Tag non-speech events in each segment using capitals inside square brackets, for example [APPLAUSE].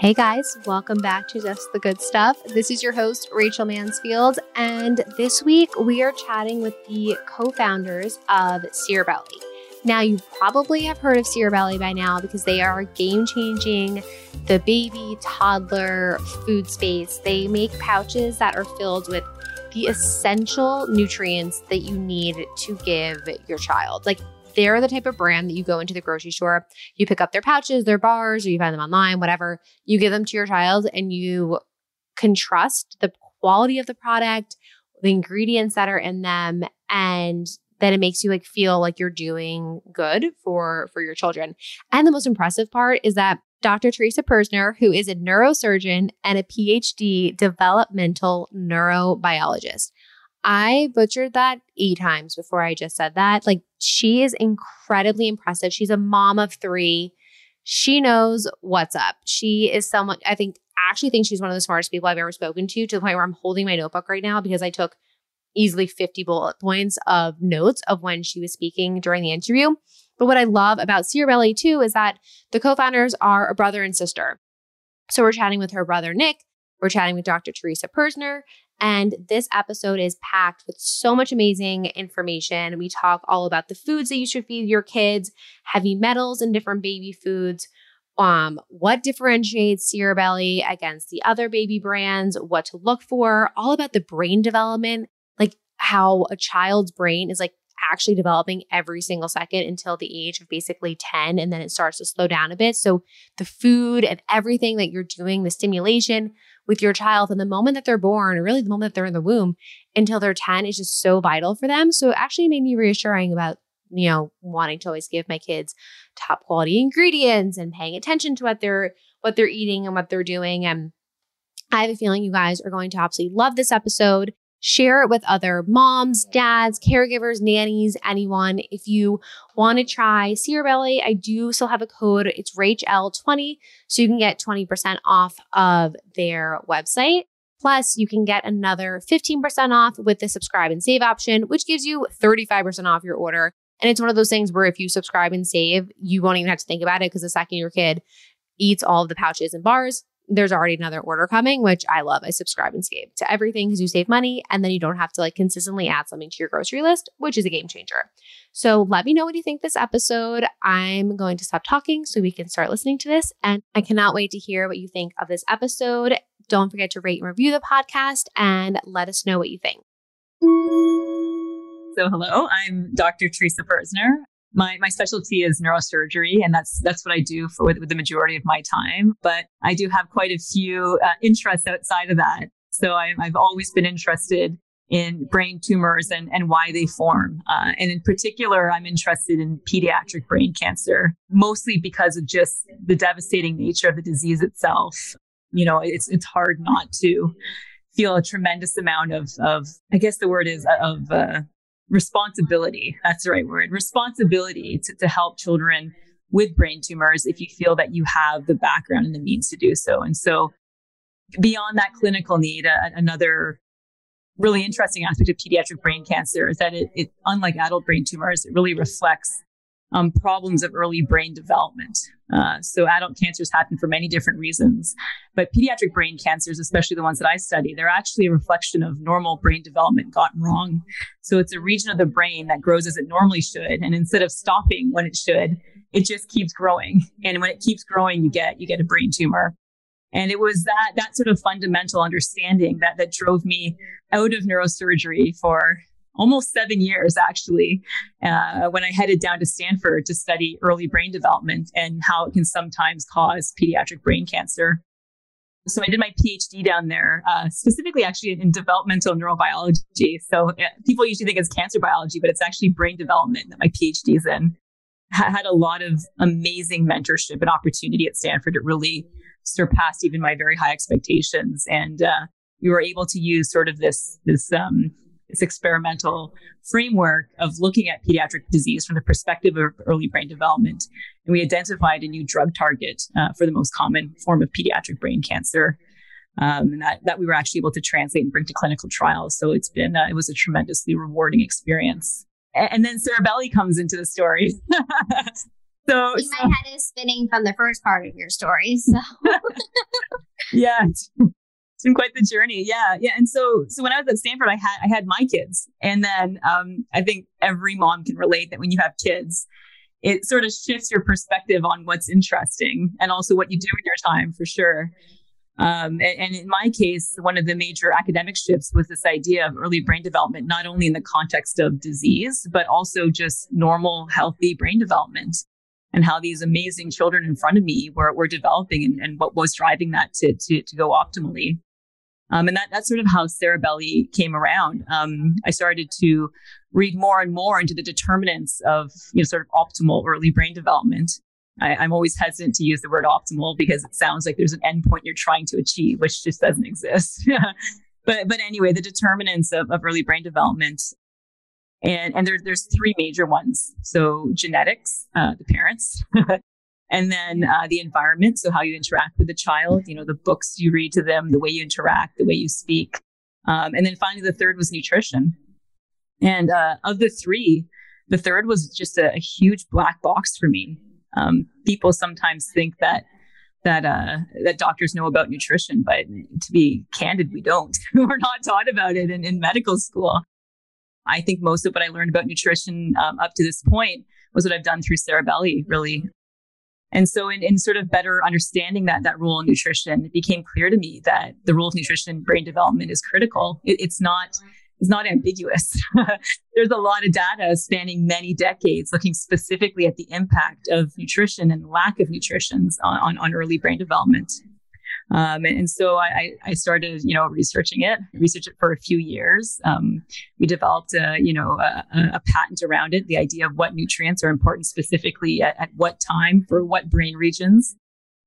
Hey guys, welcome back to Just the Good Stuff. This is your host, Rachel Mansfield, and this week we are chatting with the co founders of Cerebelly. Now, you probably have heard of Cerebelly by now because they are game changing the baby, toddler food space. They make pouches that are filled with the essential nutrients that you need to give your child. Like they're the type of brand that you go into the grocery store, you pick up their pouches, their bars, or you find them online, whatever. You give them to your child and you can trust the quality of the product, the ingredients that are in them, and then it makes you like feel like you're doing good for for your children. And the most impressive part is that Dr. Teresa Purzner, who is a neurosurgeon and a PhD developmental neurobiologist. I butchered that eight times before I just said that. Like, she is incredibly impressive. She's a mom of three. She knows what's up. She is someone, I think, actually think she's one of the smartest people I've ever spoken to, to the point where I'm holding my notebook right now because I took easily 50 bullet points of notes of when she was speaking during the interview. But what I love about Cerebelly too is that the co founders are a brother and sister. So we're chatting with her brother, Nick. We're chatting with Dr. Teresa Purzner, and this episode is packed with so much amazing information. We talk all about the foods that you should feed your kids, heavy metals in different baby foods, um, what differentiates Cerebelly against the other baby brands, what to look for, all about the brain development, like how a child's brain is like actually developing every single second until the age of basically 10 and then it starts to slow down a bit. So the food and everything that you're doing, the stimulation, with your child from the moment that they're born, or really the moment that they're in the womb until they're 10 is just so vital for them. So it actually made me reassuring about, you know, wanting to always give my kids top quality ingredients and paying attention to what they're what they're eating and what they're doing. And I have a feeling you guys are going to absolutely love this episode. Share it with other moms, dads, caregivers, nannies, anyone. If you want to try Cerebelly, I do still have a code. It's RachL20, so you can get 20% off of their website. Plus, you can get another 15% off with the subscribe and save option, which gives you 35% off your order. And it's one of those things where if you subscribe and save, you won't even have to think about it because the second your kid eats all of the pouches and bars, there's already another order coming, which I love. I subscribe and save to everything because you save money and then you don't have to like consistently add something to your grocery list, which is a game changer. So let me know what you think this episode. I'm going to stop talking so we can start listening to this. And I cannot wait to hear what you think of this episode. Don't forget to rate and review the podcast and let us know what you think. So, hello, I'm Dr. Teresa Purzner my my specialty is neurosurgery and that's that's what I do for with, with the majority of my time but I do have quite a few uh, interests outside of that so I, I've always been interested in brain tumors and, and why they form. Uh, and in particular, I'm interested in pediatric brain cancer, mostly because of just the devastating nature of the disease itself. You know, it's, it's hard not to feel a tremendous amount of, of I guess the word is, of uh, responsibility. That's the right word. Responsibility to, to help children with brain tumors if you feel that you have the background and the means to do so. And so, beyond that clinical need, uh, another really interesting aspect of pediatric brain cancer is that it, it unlike adult brain tumors, it really reflects um, problems of early brain development. Uh, so adult cancers happen for many different reasons, but pediatric brain cancers, especially the ones that I study, they're actually a reflection of normal brain development gotten wrong. So it's a region of the brain that grows as it normally should, and instead of stopping when it should, it just keeps growing. And when it keeps growing, you get you get a brain tumor. And it was that that sort of fundamental understanding that that drove me out of neurosurgery for almost seven years actually uh, when I headed down to Stanford to study early brain development and how it can sometimes cause pediatric brain cancer. So I did my PhD down there, uh, specifically actually in, developmental neurobiology. So uh, people usually think it's cancer biology, but it's actually brain development that my PhD is in. I had a lot of amazing mentorship and opportunity at Stanford. It really surpassed even my very high expectations, and uh, we were able to use sort of this this um, this experimental framework of looking at pediatric disease from the perspective of early brain development. And we identified a new drug target uh, for the most common form of pediatric brain cancer. Um, and that, that we were actually able to translate and bring to clinical trials. So it's been, uh, it was a tremendously rewarding experience. And, and then Cerebelly comes into the story. [LAUGHS] So, so, my head is spinning from the first part of your story. So [LAUGHS] yeah, [LAUGHS] it's, been quite the journey. Yeah, yeah. And so, so when I was at Stanford, I had I had my kids, and then um, I think every mom can relate that when you have kids, it sort of shifts your perspective on what's interesting and also what you do with your time for sure. Um, and, and, in my case, one of the major academic shifts was this idea of early brain development, not only in the context of disease, but also just normal, healthy brain development and how these amazing children in front of me were, were developing and, and what was driving that to, to, to go optimally. Um, and that, that's sort of how Cerebelly came around. Um, I started to read more and more into the determinants of you know, sort of optimal early brain development. I, am always hesitant to use the word optimal because it sounds like there's an endpoint you're trying to achieve, which just doesn't exist. [LAUGHS] but but anyway, the determinants of, of early brain development. And, and there, there's three major ones. So genetics, uh, the parents, [LAUGHS] and then uh, the environment. So how you interact with the child, you know, the books you read to them, the way you interact, the way you speak. Um, and then finally, the third was nutrition. And uh, of the three, the third was just a, a huge black box for me. Um, people sometimes think that that uh, that doctors know about nutrition, but to be candid, we don't. [LAUGHS] We're not taught about it in, in medical school. I think most of what I learned about nutrition um, up to this point was what I've done through Cerebelly really. And so, in, in sort of better understanding that that role in mm. nutrition, it became clear to me that the role of nutrition in brain development is critical. It, it's not it's not ambiguous. [LAUGHS] There's a lot of data spanning many decades looking specifically at the impact of nutrition and lack of nutrition on, on, on early brain development. Um, and, and, so I, I, started, you know, researching it, researched it for a few years. Um, we developed, a, you know, a, a, patent around it, the idea of what nutrients are important specifically at, at what time for what brain regions.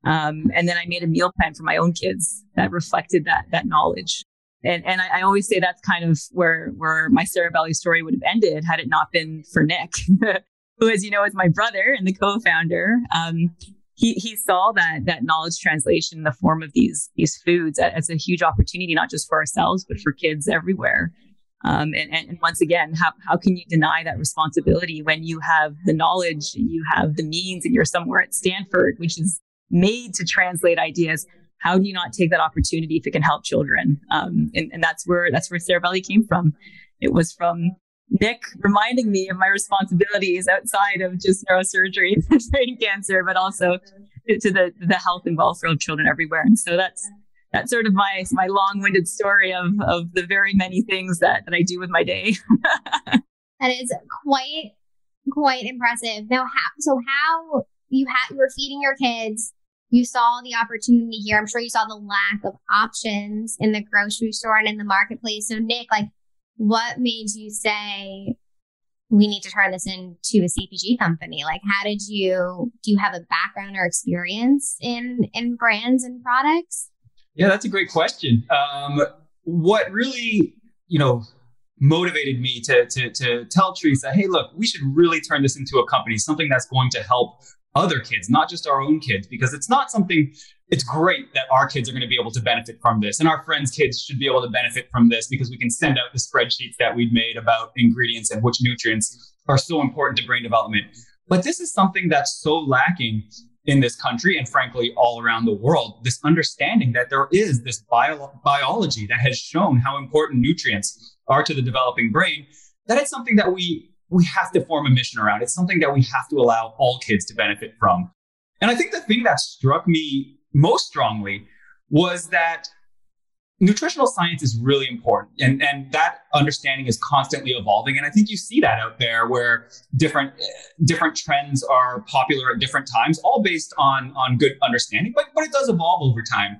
Um, and then I made a meal plan for my own kids that reflected that that knowledge and and I, I, always say that's kind of where where my Cerebelly story would have ended had it not been for Nick, [LAUGHS] who, as you know, is my brother and the co-founder. Um, he he saw that that knowledge translation in the form of these these foods as a huge opportunity, not just for ourselves but for kids everywhere. Um, and, and once again, how, how can you deny that responsibility when you have the knowledge, you have the means, and you're somewhere at Stanford, which is made to translate ideas how do you not take that opportunity if it can help children? Um, and, and that's where that's where Cerebelly came from. It was from Nick reminding me of my responsibilities outside of just neurosurgery, [LAUGHS] and brain cancer, but also to the the health and welfare of children everywhere. And so that's that's sort of my my long-winded story of of the very many things that that I do with my day. [LAUGHS] that is quite quite impressive. Now, how so? How you had you were feeding your kids you saw the opportunity here. I'm sure you saw the lack of options in the grocery store and in the marketplace. So, Nick, like, what made you say we need to turn this into a CPG company? Like, how did you do? You have a background or experience in in brands and products? Yeah, that's a great question. Um, what really, you know, motivated me to, to, to tell Teresa, hey, look, we should really turn this into a company, something that's going to help other kids, not just our own kids, because it's not something, it's great that our kids are going to be able to benefit from this. And our friends' kids should be able to benefit from this because we can send out the spreadsheets that we've made about ingredients and which nutrients are so important to brain development. But this is something that's so lacking in this country and frankly all around the world this understanding that there is this bio- biology that has shown how important nutrients are to the developing brain that it's something that we we have to form a mission around. It's something that we have to allow all kids to benefit from. And I think the thing that struck me most strongly was that nutritional science is really important and, and that understanding is constantly evolving and i think you see that out there where different different trends are popular at different times all based on on good understanding but, but it does evolve over time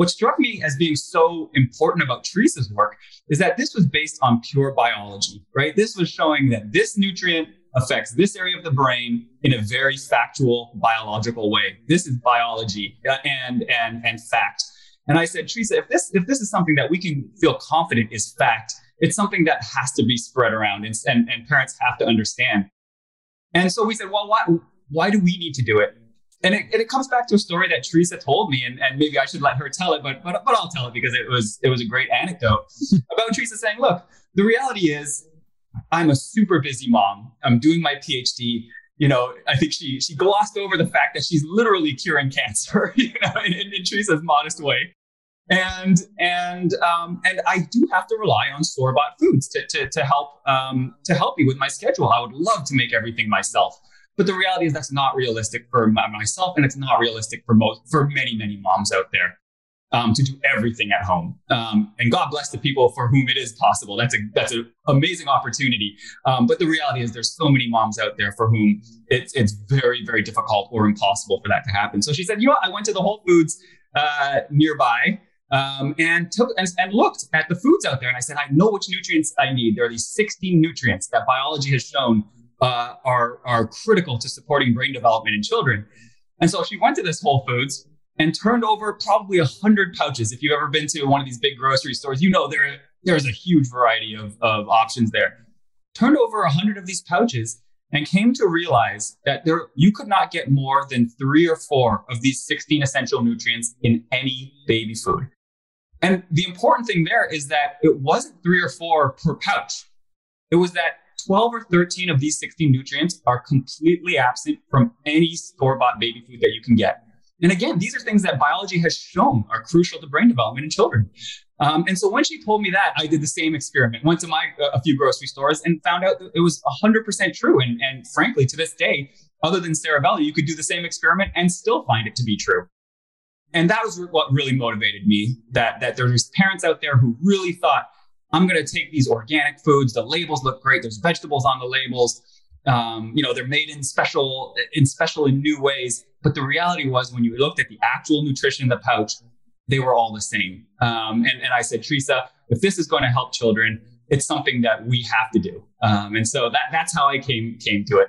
what struck me as being so important about Teresa's work is that this was based on pure biology, right? This was showing that this nutrient affects this area of the brain in a very factual biological way. This is biology uh, and and and fact. And I said, Teresa, if this if this is something that we can feel confident is fact, it's something that has to be spread around and, and, and parents have to understand. And so we said, well, why why do we need to do it? and it, and it comes back to a story that Teresa told me, and, and maybe I should let her tell it, but, but but I'll tell it because it was it was a great anecdote [LAUGHS] about Teresa saying, "Look, the reality is, I'm a super busy mom. I'm doing my PhD, you know, I think she she glossed over the fact that she's literally curing cancer, [LAUGHS] you know, in, in, in Teresa's modest way. And and um, and I do have to rely on store bought foods to, to, to help um, to help me with my schedule. I would love to make everything myself, but the reality is that's not realistic for myself, and it's not realistic for most for many many moms out there um, to do everything at home. Um, and God bless the people for whom it is possible. That's a that's an amazing opportunity. Um, but the reality is, there's so many moms out there for whom it's it's very very difficult or impossible for that to happen. So she said, you know, what? I went to the Whole Foods uh, nearby. Um, and took and, and looked at the foods out there, and I said, I know which nutrients I need. There are these 16 nutrients that biology has shown uh, are are critical to supporting brain development in children. And so she went to this Whole Foods, and turned over probably a hundred pouches. If you've ever been to one of these big grocery stores, you know there there's a huge variety of, of options there. Turned over a hundred of these pouches and came to realize that there you could not get more than three or four of these 16 essential nutrients in any baby food. And the important thing there is that it wasn't three or four per pouch. It was that 12 or 13 of these 16 nutrients are completely absent from any store bought baby food that you can get. And again, these are things that biology has shown are crucial to brain development in children. Um, and so when she told me that, I did the same experiment. Went to my uh, a few grocery stores and found out that it was 100% true. And, and frankly, to this day, other than Cerebelly, you could do the same experiment and still find it to be true. And that was what really motivated me. That that there's parents out there who really thought, I'm going to take these organic foods. The labels look great. There's vegetables on the labels. Um, you know, they're made in special in special and new ways. But the reality was, when you looked at the actual nutrition in the pouch, they were all the same. Um, and, and I said, Teresa, if this is going to help children, it's something that we have to do. Um, and so that, that's how I came came to it.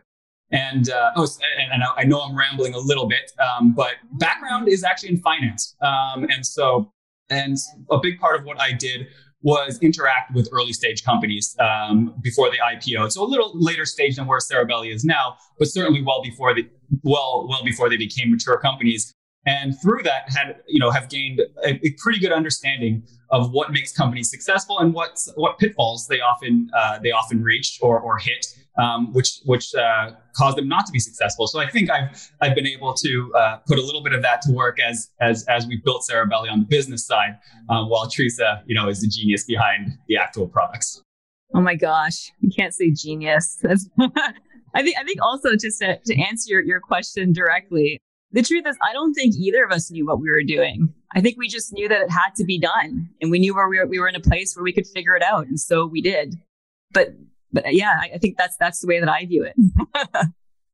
And uh, oh, and I know I'm rambling a little bit, um, but background is actually in finance. Um, and so, and a big part of what I did was interact with early stage companies um, before they IPO. So a little later stage than where Cerebelly is now, but certainly well before the well well before they became mature companies. And through that, had you know have gained a, a pretty good understanding of what makes companies successful and what what pitfalls they often uh, they often reach or or hit um, which which uh, caused them not to be successful. So I think I've I've been able to uh, put a little bit of that to work as as as we built Cerebelly on the business side, um, while Teresa, you know, is the genius behind the actual products. Oh my gosh, you can't say genius. [LAUGHS] I think I think also just to, to answer your, your question directly, the truth is I don't think either of us knew what we were doing. I think we just knew that it had to be done, and we knew where we were, we were in a place where we could figure it out, and so we did. But but yeah, I, I think that's that's the way that I view it. [LAUGHS]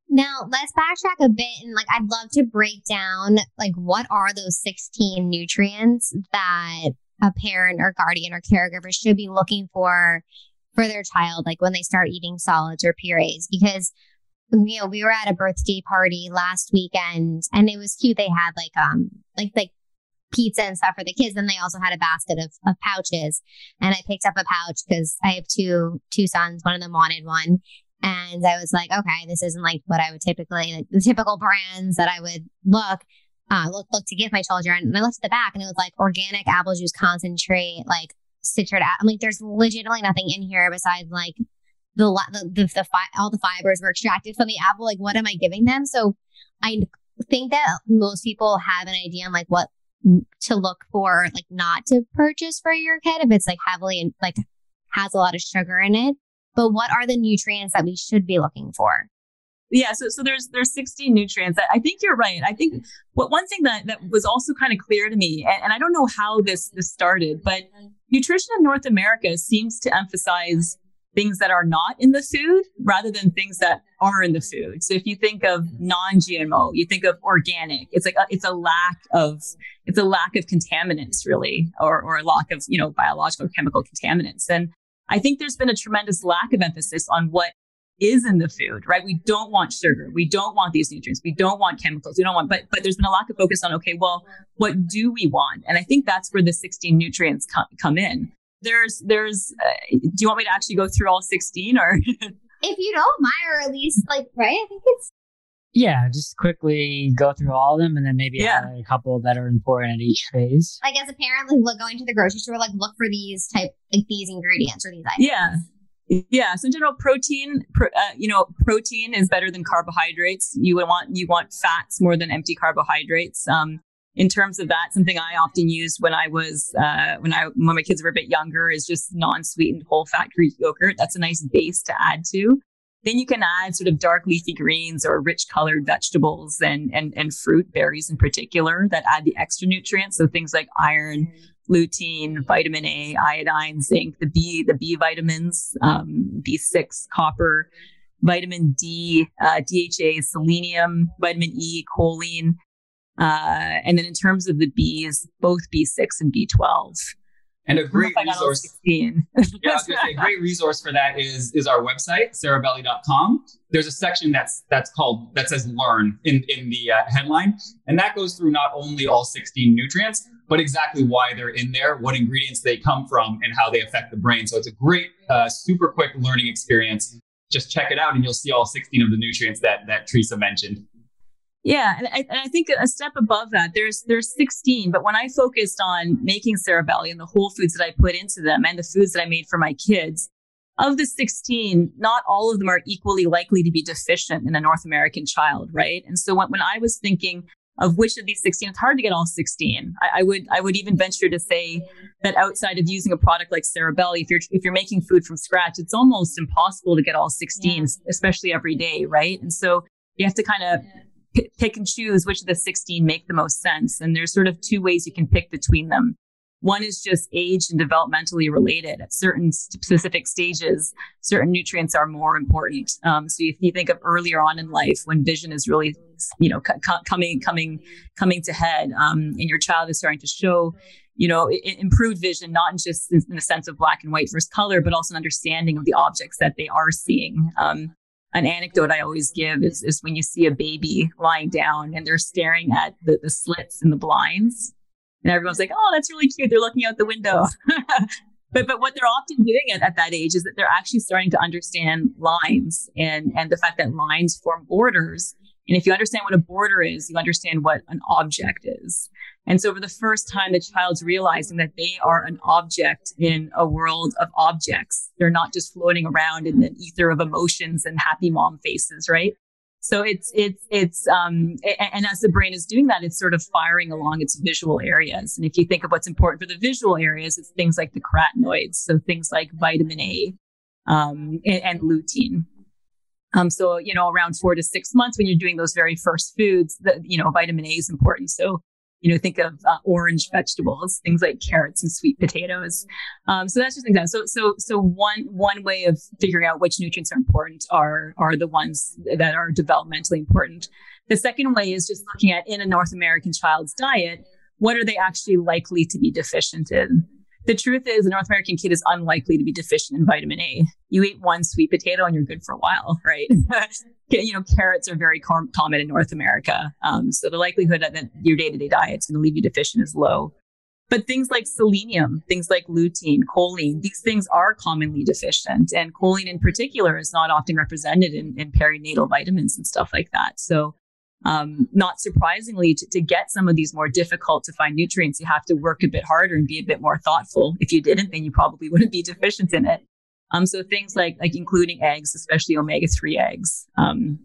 now let's backtrack a bit and like I'd love to break down like what are those 16 nutrients that a parent or guardian or caregiver should be looking for for their child, like when they start eating solids or purees, because you know we were at a birthday party last weekend and it was cute. They had like um like like pizza and stuff for the kids. Then they also had a basket of, of pouches. And I picked up a pouch because I have two two sons. One of them wanted one. And I was like, okay, this isn't like what I would typically like the typical brands that I would look uh look look to give my children. And I looked at the back and it was like organic apple juice concentrate, like citrate. I'm like, there's legitimately nothing in here besides like the the the, the fi- all the fibers were extracted from the apple. Like, what am I giving them? So I think that most people have an idea on like what to look for, like not to purchase for your kid if it's like heavily and like has a lot of sugar in it. But what are the nutrients that we should be looking for? Yeah, so so there's there's 16 nutrients. I think you're right. I think what one thing that that was also kind of clear to me, and, and I don't know how this this started, but nutrition in North America seems to emphasize things that are not in the food rather than things that are in the food. So if you think of non-GMO, you think of organic. It's like a, it's a lack of it's a lack of contaminants really, or or a lack of you know biological or chemical contaminants. And I think there's been a tremendous lack of emphasis on what is in the food, right? We don't want sugar. We don't want these nutrients. We don't want chemicals. We don't want, but, but there's been a lack of focus on, okay, well, what do we want? And I think that's where the 16 nutrients come, come in there's there's uh, do you want me to actually go through all 16 or [LAUGHS] if you don't mind or at least like right i think it's yeah just quickly go through all of them and then maybe yeah. a couple that are important at each phase like as a parent like look, going to the grocery store like look for these type like these ingredients or these items yeah Yeah. So in general, protein, pro, uh, you know, protein is better than carbohydrates. You would want you want fats more than empty carbohydrates. Um, in terms of that, something I often used when I was uh, when I when my kids were a bit younger is just non-sweetened whole fat Greek yogurt. That's a nice base to add to. Then you can add sort of dark leafy greens or rich colored vegetables and and and fruit, berries in particular, that add the extra nutrients. So things like iron, lutein, vitamin A, iodine, zinc, the B, the B vitamins, um, B6, copper, vitamin D, uh, DHA, selenium, vitamin E, choline. Uh, and then in terms of the Bs, both B6 and B12. And a great resource. [LAUGHS] yeah, I was gonna say, a great resource for that is is our website, cerebelly.com. There's a section that's that's called that says learn in, in the uh, headline. And that goes through not only all 16 nutrients, but exactly why they're in there, what ingredients they come from, and how they affect the brain. So it's a great, uh, super quick learning experience. Just check it out, and you'll see all 16 of the nutrients that that Teresa mentioned. Yeah, and I, and I, think a step above that, there's there's 16. But when I focused on making Cerebelly and the whole foods that I put into them, and the foods that I made for my kids, of the 16, not all of them are equally likely to be deficient in a North American child, right? And so when, when I was thinking of which of these 16 it's hard to get all 16 I, I, would i would even venture to say that outside of using a product like Cerebelly if you're if you're making food from scratch it's almost impossible to get all 16 yeah. especially every day right and so you have to kind of pick and choose which of the 16 make the most sense and there's sort of two ways you can pick between them one is just age and developmentally related. At certain specific stages, certain nutrients are more important. Um, so if you think of earlier on in life when vision is really, you know, coming coming coming to head, um, and your child is starting to show, you know, improved vision, not just in, the sense of black and white versus color, but also an understanding of the objects that they are seeing. Um, an anecdote I always give is, is when you see a baby lying down and they're staring at the, the slits in the blinds and everyone's like, oh, that's really cute. They're looking out the window. [LAUGHS] but but what they're often doing at, at that age is that they're actually starting to understand lines and and the fact that lines form borders. And if you understand what a border is, you understand what an object is. And so for the first time, the child's realizing that they are an object in a world of objects. They're not just floating around in the ether of emotions and happy mom faces, right? So it's it's it's um and as the brain is doing that, it's sort of firing along its visual areas. And if you think of what's important for the visual areas, it's things like the carotenoids, so things like vitamin A um, and, and lutein. Um, so you know, around four to six months when you're doing those very first foods, that you know, vitamin A is important. So you know, think of uh, orange vegetables, things like carrots and sweet potatoes. Um, so that's just an example. So, so, so one one way of figuring out which nutrients are important are are the ones that are developmentally important. The second way is just looking at in a North American child's diet, what are they actually likely to be deficient in? The truth is, a North American kid is unlikely to be deficient in vitamin A. You eat one sweet potato and you're good for a while, right? [LAUGHS] you know, carrots are very com- common in North America. Um, so the likelihood that, that your day to day diet is going to leave you deficient is low. But things like selenium, things like lutein, choline, these things are commonly deficient. And choline in particular is not often represented in, in perinatal vitamins and stuff like that. So um, not surprisingly, to, to get some of these more difficult to find nutrients, you have to work a bit harder and be a bit more thoughtful. If you didn't, then you probably [LAUGHS] wouldn't be deficient in it. Um, so things like like including eggs, especially omega three eggs. Um,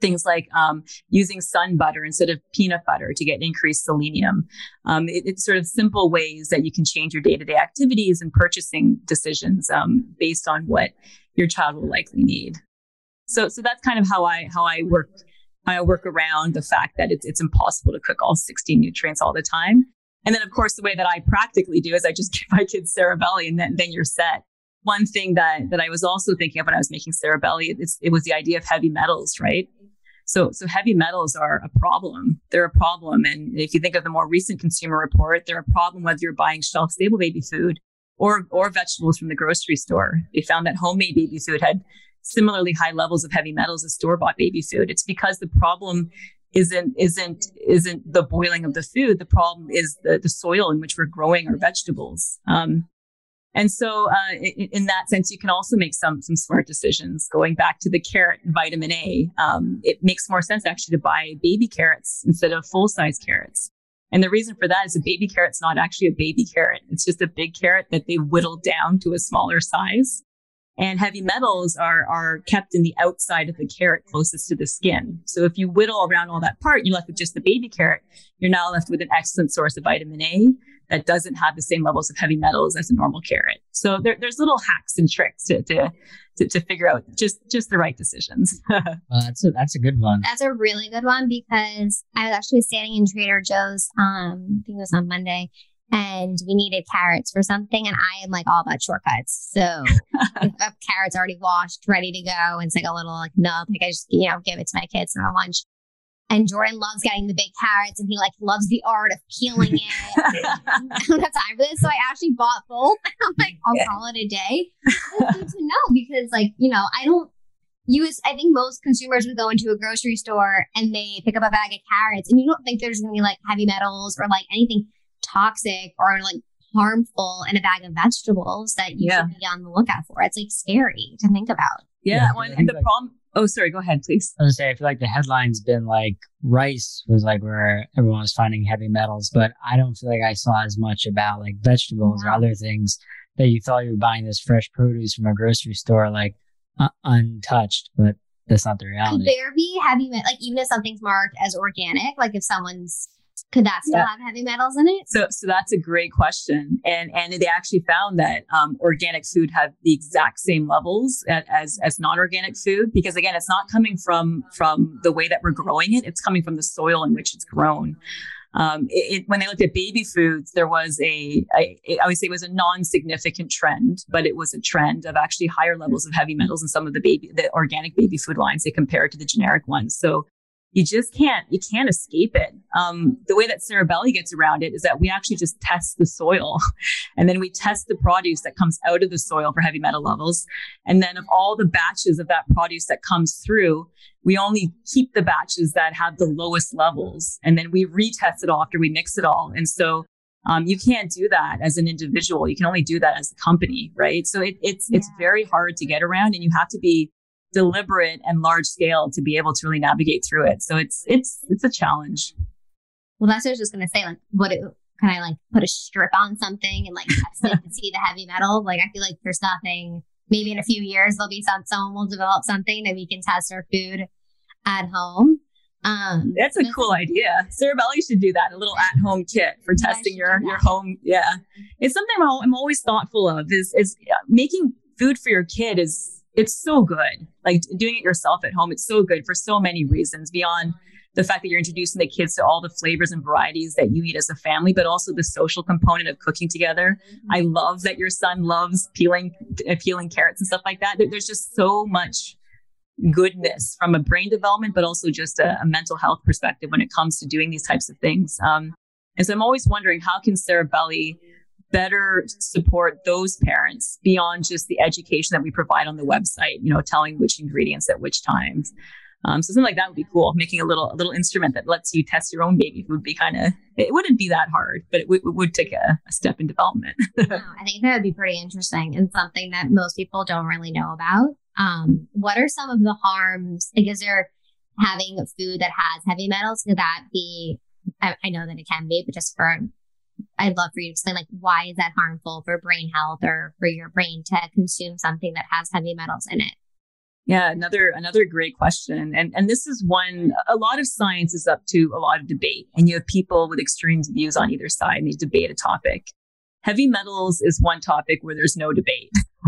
things like um, using sun butter instead of peanut butter to get increased selenium. Um, it, it's sort of simple ways that you can change your day to day activities and purchasing decisions um, based on what your child will likely need. So, so that's kind of how I how I work I work around the fact that it's, it's impossible to cook all 16 nutrients all the time. And then, of course, the way that I practically do is I just [LAUGHS] give my kids Cerebelly and then, then you're set. One thing that, that I was also thinking of when I was making Cerebelly, it was the idea of heavy metals, right? So, so heavy metals are a problem. They're a problem. And if you think of the more recent consumer report, they're a problem whether you're buying shelf stable baby food or, or vegetables from the grocery store. They found that homemade baby food had similarly high levels of heavy metals as store bought baby food. It's because the problem isn't isn't isn't the boiling of the food. The problem is the the soil in which we're growing our vegetables. Um, and so, uh, in, in, that sense, you can also make some some smart decisions. Going back to the carrot vitamin A, um, it makes more sense actually to buy baby carrots instead of full size carrots. And the reason for that is a baby carrot's not actually a baby carrot. It's just a big carrot that they whittled down to a smaller size. And heavy metals are, are kept in the outside of the carrot closest to the skin. So if you whittle around all that part, you're left with just the baby carrot. You're now left with an excellent source of vitamin A that doesn't have the same levels of heavy metals as a normal carrot. So there, there's little hacks and tricks to, to, to, to, figure out just, just the right decisions. [LAUGHS] well, that's a, that's a good one. That's a really good one because I was actually standing in Trader Joe's, um, I think it was on Monday, and we needed carrots for something. And I am like all about shortcuts. So [LAUGHS] carrot's already washed, ready to go, and it's like a little like nub, like I just, you know, give it to my kids for lunch. And Jordan loves getting the big carrots and he like loves the art of peeling it. [LAUGHS] [LAUGHS] I don't have time for this. So I actually bought both. I'm like, I'll yeah. call it a day. It's good to know because like, you know, I don't use I think most consumers would go into a grocery store and they pick up a bag of carrots and you don't think there's gonna be like heavy metals or like anything toxic or like harmful in a bag of vegetables that you yeah. should be on the lookout for. It's like scary to think about. Yeah, yeah and the like, problem. Oh, sorry. Go ahead, please. I was say I feel like the headline's been like rice was like where everyone was finding heavy metals, but I don't feel like I saw as much about like vegetables or other things that you thought you were buying this fresh produce from a grocery store like uh, untouched, but that's not the reality. Could there be heavy metal? Like even if something's marked as organic, like if someone's could that still yeah. have heavy metals in it? So, so that's a great question, and and they actually found that um, organic food had the exact same levels as as non-organic food because again, it's not coming from from the way that we're growing it; it's coming from the soil in which it's grown. Um, it, it, when they looked at baby foods, there was a, a I would say it was a non-significant trend, but it was a trend of actually higher levels of heavy metals in some of the baby, the organic baby food lines they compared to the generic ones. So you just can't you can't escape it. Um, the way that Cerebelly gets around it is that we actually just test the soil. [LAUGHS] And then we test the produce that comes out of the soil for heavy metal levels. And then of all the batches of that produce that comes through we only keep the batches that have the lowest levels. And then we retest it all after we mix it all. And so um, you can't do that as an individual. You can only do that as a company right? So it, it's yeah. it's very hard to get around and you have to be deliberate and large scale to be able to really navigate through it. So it's it's it's a challenge. Well, that's what I was just gonna say. Like, what it, can I like put a strip on something and like test it to see the heavy metal? Like, I feel like there's nothing. Maybe in a few years there'll be some someone will develop something that we can test our food at home. Um, That's a cool idea. Cerebelly should do that. A little at-home kit for testing your your home. Yeah, it's something I'm, I'm always thoughtful of. Is is making food for your kid is it's so good. Like doing it yourself at home, it's so good for so many reasons beyond the fact that you're introducing the kids to all the flavors and varieties that you eat as a family, but also the social component of cooking together. I love that your son loves peeling uh, peeling carrots and stuff like that. There's just so much goodness from a brain development, but also just a, a mental health perspective when it comes to doing these types of things. Um, and so I'm always wondering how can Cerebelli better support those parents beyond just the education that we provide on the website, you know, telling which ingredients at which times. Um, so something like that would be cool. Making a little a little instrument that lets you test your own baby would be kind of it wouldn't be that hard, but it, w- it would take a, a, step in development. [LAUGHS] I think that would be pretty interesting and something that most people don't really know about. Um, what are some of the harms? Like, is there having food that has heavy metals? Could that be? I, I know that it can be, but just for I'd love for you to explain like why is that harmful for brain health or for your brain to consume something that has heavy metals in it? Yeah, another another great question. And and this is one a lot of science is up to a lot of debate. And you have people with extreme views on either side and they debate a topic. Heavy metals is one topic where there's no debate. [LAUGHS]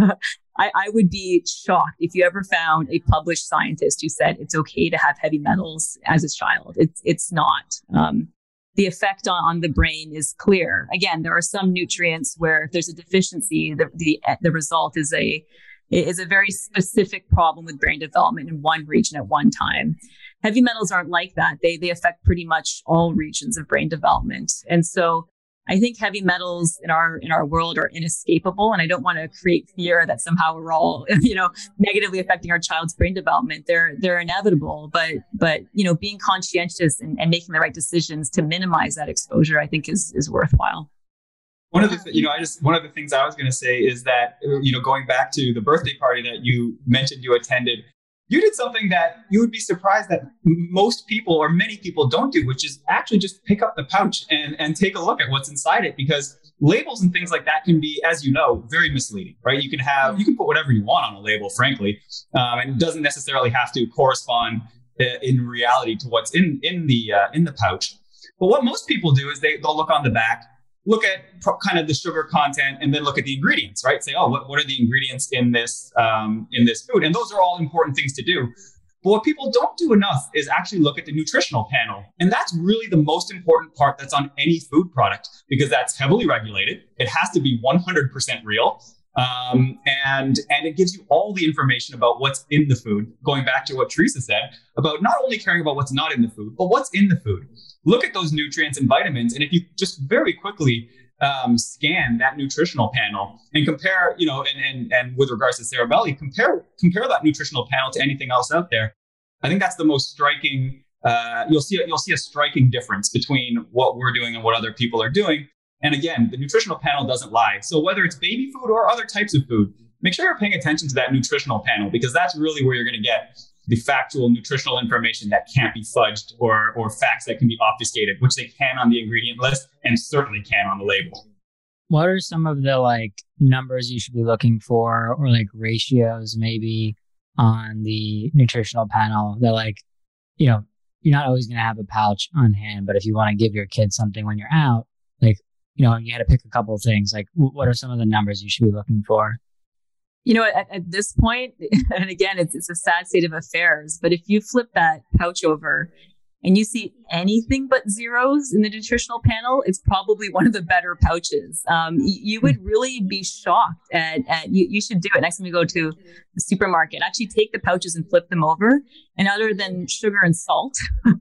I, I, would be shocked if you ever found a published scientist who said it's okay to have heavy metals as a child. It's it's not. Um, the effect on, on the brain is clear. Again, there are some nutrients where if there's a deficiency, the, the, the result is a, is a very specific problem with brain development in one region at one time. Heavy metals aren't like that. They, they affect pretty much all regions of brain development. And so I think heavy metals in our in our world are inescapable, and I don't want to create fear that somehow we're all [LAUGHS] you know negatively affecting our child's brain development. They're they're inevitable, but but you know being conscientious and, and making the right decisions to minimize that exposure, I think is is worthwhile. One of the th- you know I just one of the things I was going to say is that you know going back to the birthday party that you mentioned you attended, you did something that you would be surprised that most people or many people don't do, which is actually just pick up the pouch and, and take a look at what's inside it because labels and things like that can be, as you know, very misleading, right? You can have, you can put whatever you want on a label, frankly, um, and it doesn't necessarily have to correspond uh, in reality to what's in, in the, uh, in the pouch. But what most people do is they, they'll look on the back look at kind of the sugar content and then look at the ingredients, right? Say, oh, what, what are the ingredients in this um, in this food? And those are all important things to do. But what people don't do enough is actually look at the nutritional panel. And that's really the most important part that's on any food product because that's heavily regulated. It has to be 100% real. Um, and and it gives you all the information about what's in the food. Going back to what Teresa said about not only caring about what's not in the food, but what's in the food look at those nutrients and vitamins. And if you just very quickly um, scan that nutritional panel and compare, you know, and, and, and with regards to Cerebelly, compare, compare that nutritional panel to anything else out there. I think that's the most striking. Uh, you'll see, you'll see a striking difference between what we're doing and what other people are doing. And again, the nutritional panel doesn't lie. So whether it's baby food or other types of food, make sure you're paying attention to that nutritional panel because that's really where you're going to get the factual nutritional information that can't be fudged or, or facts that can be obfuscated, which they can on the ingredient list and certainly can on the label. What are some of the like numbers you should be looking for or like ratios maybe on the nutritional panel that like, you know, you're not always going to have a pouch on hand, but if you want to give your kids something when you're out, like, you know, you had to pick a couple of things. Like, what are some of the numbers you should be looking for? you know, at, at, this point, [LAUGHS] and again, it's, it's a sad state of affairs, but if you flip that pouch over and you see anything but zeros in the nutritional panel, it's probably one of the better pouches. Um, you, you, would really be shocked at, at you, you should do it next time you go to the supermarket. Actually take the pouches and flip them over. And other than sugar and salt, [LAUGHS]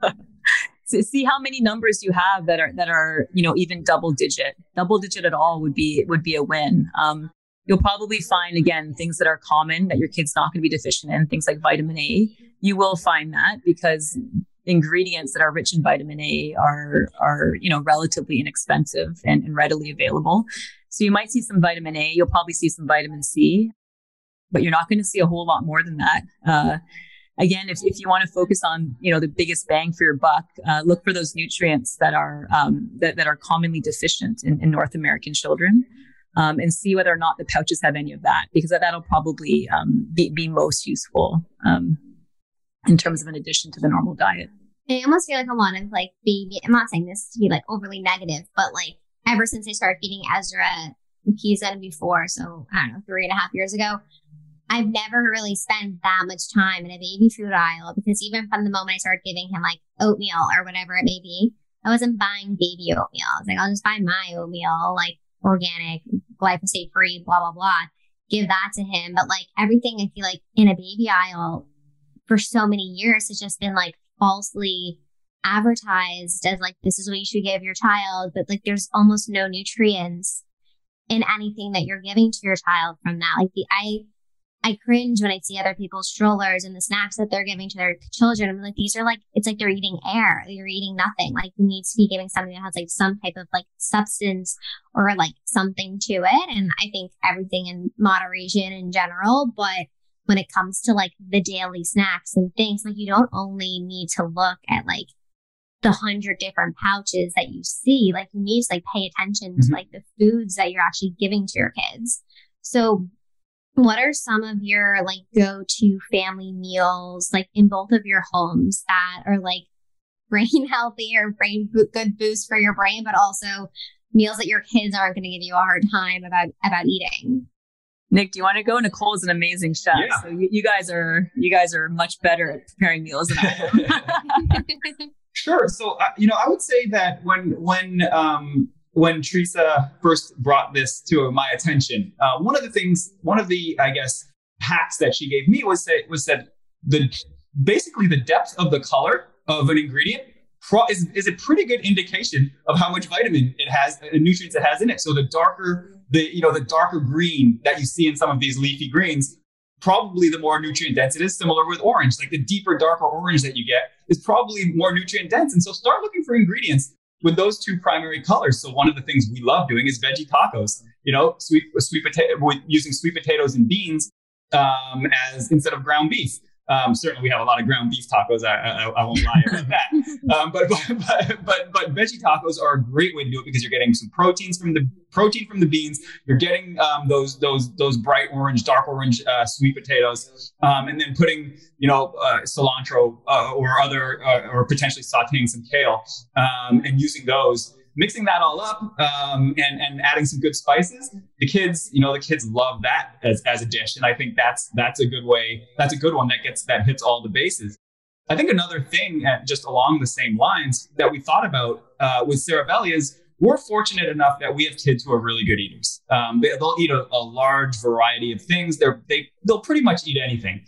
see how many numbers you have that are that are you know even double digit double digit at all would be would be a win um, You'll probably find again things that are common that your kid's not going to be deficient in, things like vitamin A. You will find that because ingredients that are rich in vitamin A are are you know relatively inexpensive and, and readily available. So you might see some vitamin A. You'll probably see some vitamin C, but you're not going to see a whole lot more than that. Uh, again, if, if you want to focus on you know the biggest bang for your buck, uh, look for those nutrients that are um, that, that are commonly deficient in, in North American children um, and see whether or not the pouches have any of that, because that'll probably um, be, be, most useful um, in terms of an addition to the normal diet. I almost feel like a lot of like baby, I'm not saying this to be like overly negative, but like ever since I started feeding Ezra, he's going to be four, so I don't know, three and a half years ago, I've never really spent that much time in a baby food aisle because even from the moment I started giving him like oatmeal or whatever it may be, I wasn't buying baby oatmeal. I was like, I'll just buy my oatmeal. Like organic, glyphosate free, blah, blah, blah. Give that to him. But like everything I feel like in a baby aisle for so many years has just been like falsely advertised as like this is what you should give your child, but like there's almost no nutrients in anything that you're giving to your child from that. Like the I I cringe when I see other people's strollers and the snacks that they're giving to their children. I'm like, these are like, it's like they're eating air. You're eating nothing. Like you need to be giving something that has like some type of like substance or like something to it. And I think everything in moderation in general, but when it comes to like the daily snacks and things, like you don't only need to look at like the hundred different pouches that you see, like you need to like pay attention mm-hmm. to like the foods that you're actually giving to your kids. So what are some of your like go to family meals, like in both of your homes that are like [LAUGHS] brain healthy or brain good boost for your brain, but also meals that your kids aren't going to give you a hard time about about eating? Nick, do you want to go? Nicole is an amazing chef, yeah. so you, you, guys are you guys are much better at preparing meals than I am. [LAUGHS] sure. So uh, you know, I would say that when when um, when Teresa first brought this to my attention, uh, one of the things, one of the, I guess, hacks that she gave me was that was that the basically the depth of the color of an ingredient pro- is, is a pretty good indication of how much vitamin it has and nutrients it has in it. So the darker the you know the darker green that you see in some of these leafy greens, probably the more nutrient dense it is. Similar with orange, like the deeper, darker orange that you get is probably more nutrient dense. And so start looking for ingredients with those two primary colors. So one of the things we love doing is veggie tacos. You know, sweet sweet potato using sweet potatoes and beans um, as instead of ground beef. Um, certainly, we have a lot of ground beef tacos. I, I, I won't lie about that. [LAUGHS] Um, but, but, but but veggie tacos are a great way to do it because you're getting some proteins from the protein from the beans. You're getting um, those those those bright orange, dark orange uh, sweet potatoes, um, and then putting you know uh, cilantro uh, or other uh, or potentially sautéing some kale um, and using those mixing that all up um, and, and adding some good spices, the kids, you know, the kids love that as, as a dish. And I think that's that's a good way, that's a good one that gets that hits all the bases. I think another thing uh, just along the same lines that we thought about uh, with Cerebelly is we're fortunate enough that we have kids who are really good eaters. Um, they, will eat a, a, large variety of things. They're, they, they'll pretty much eat anything.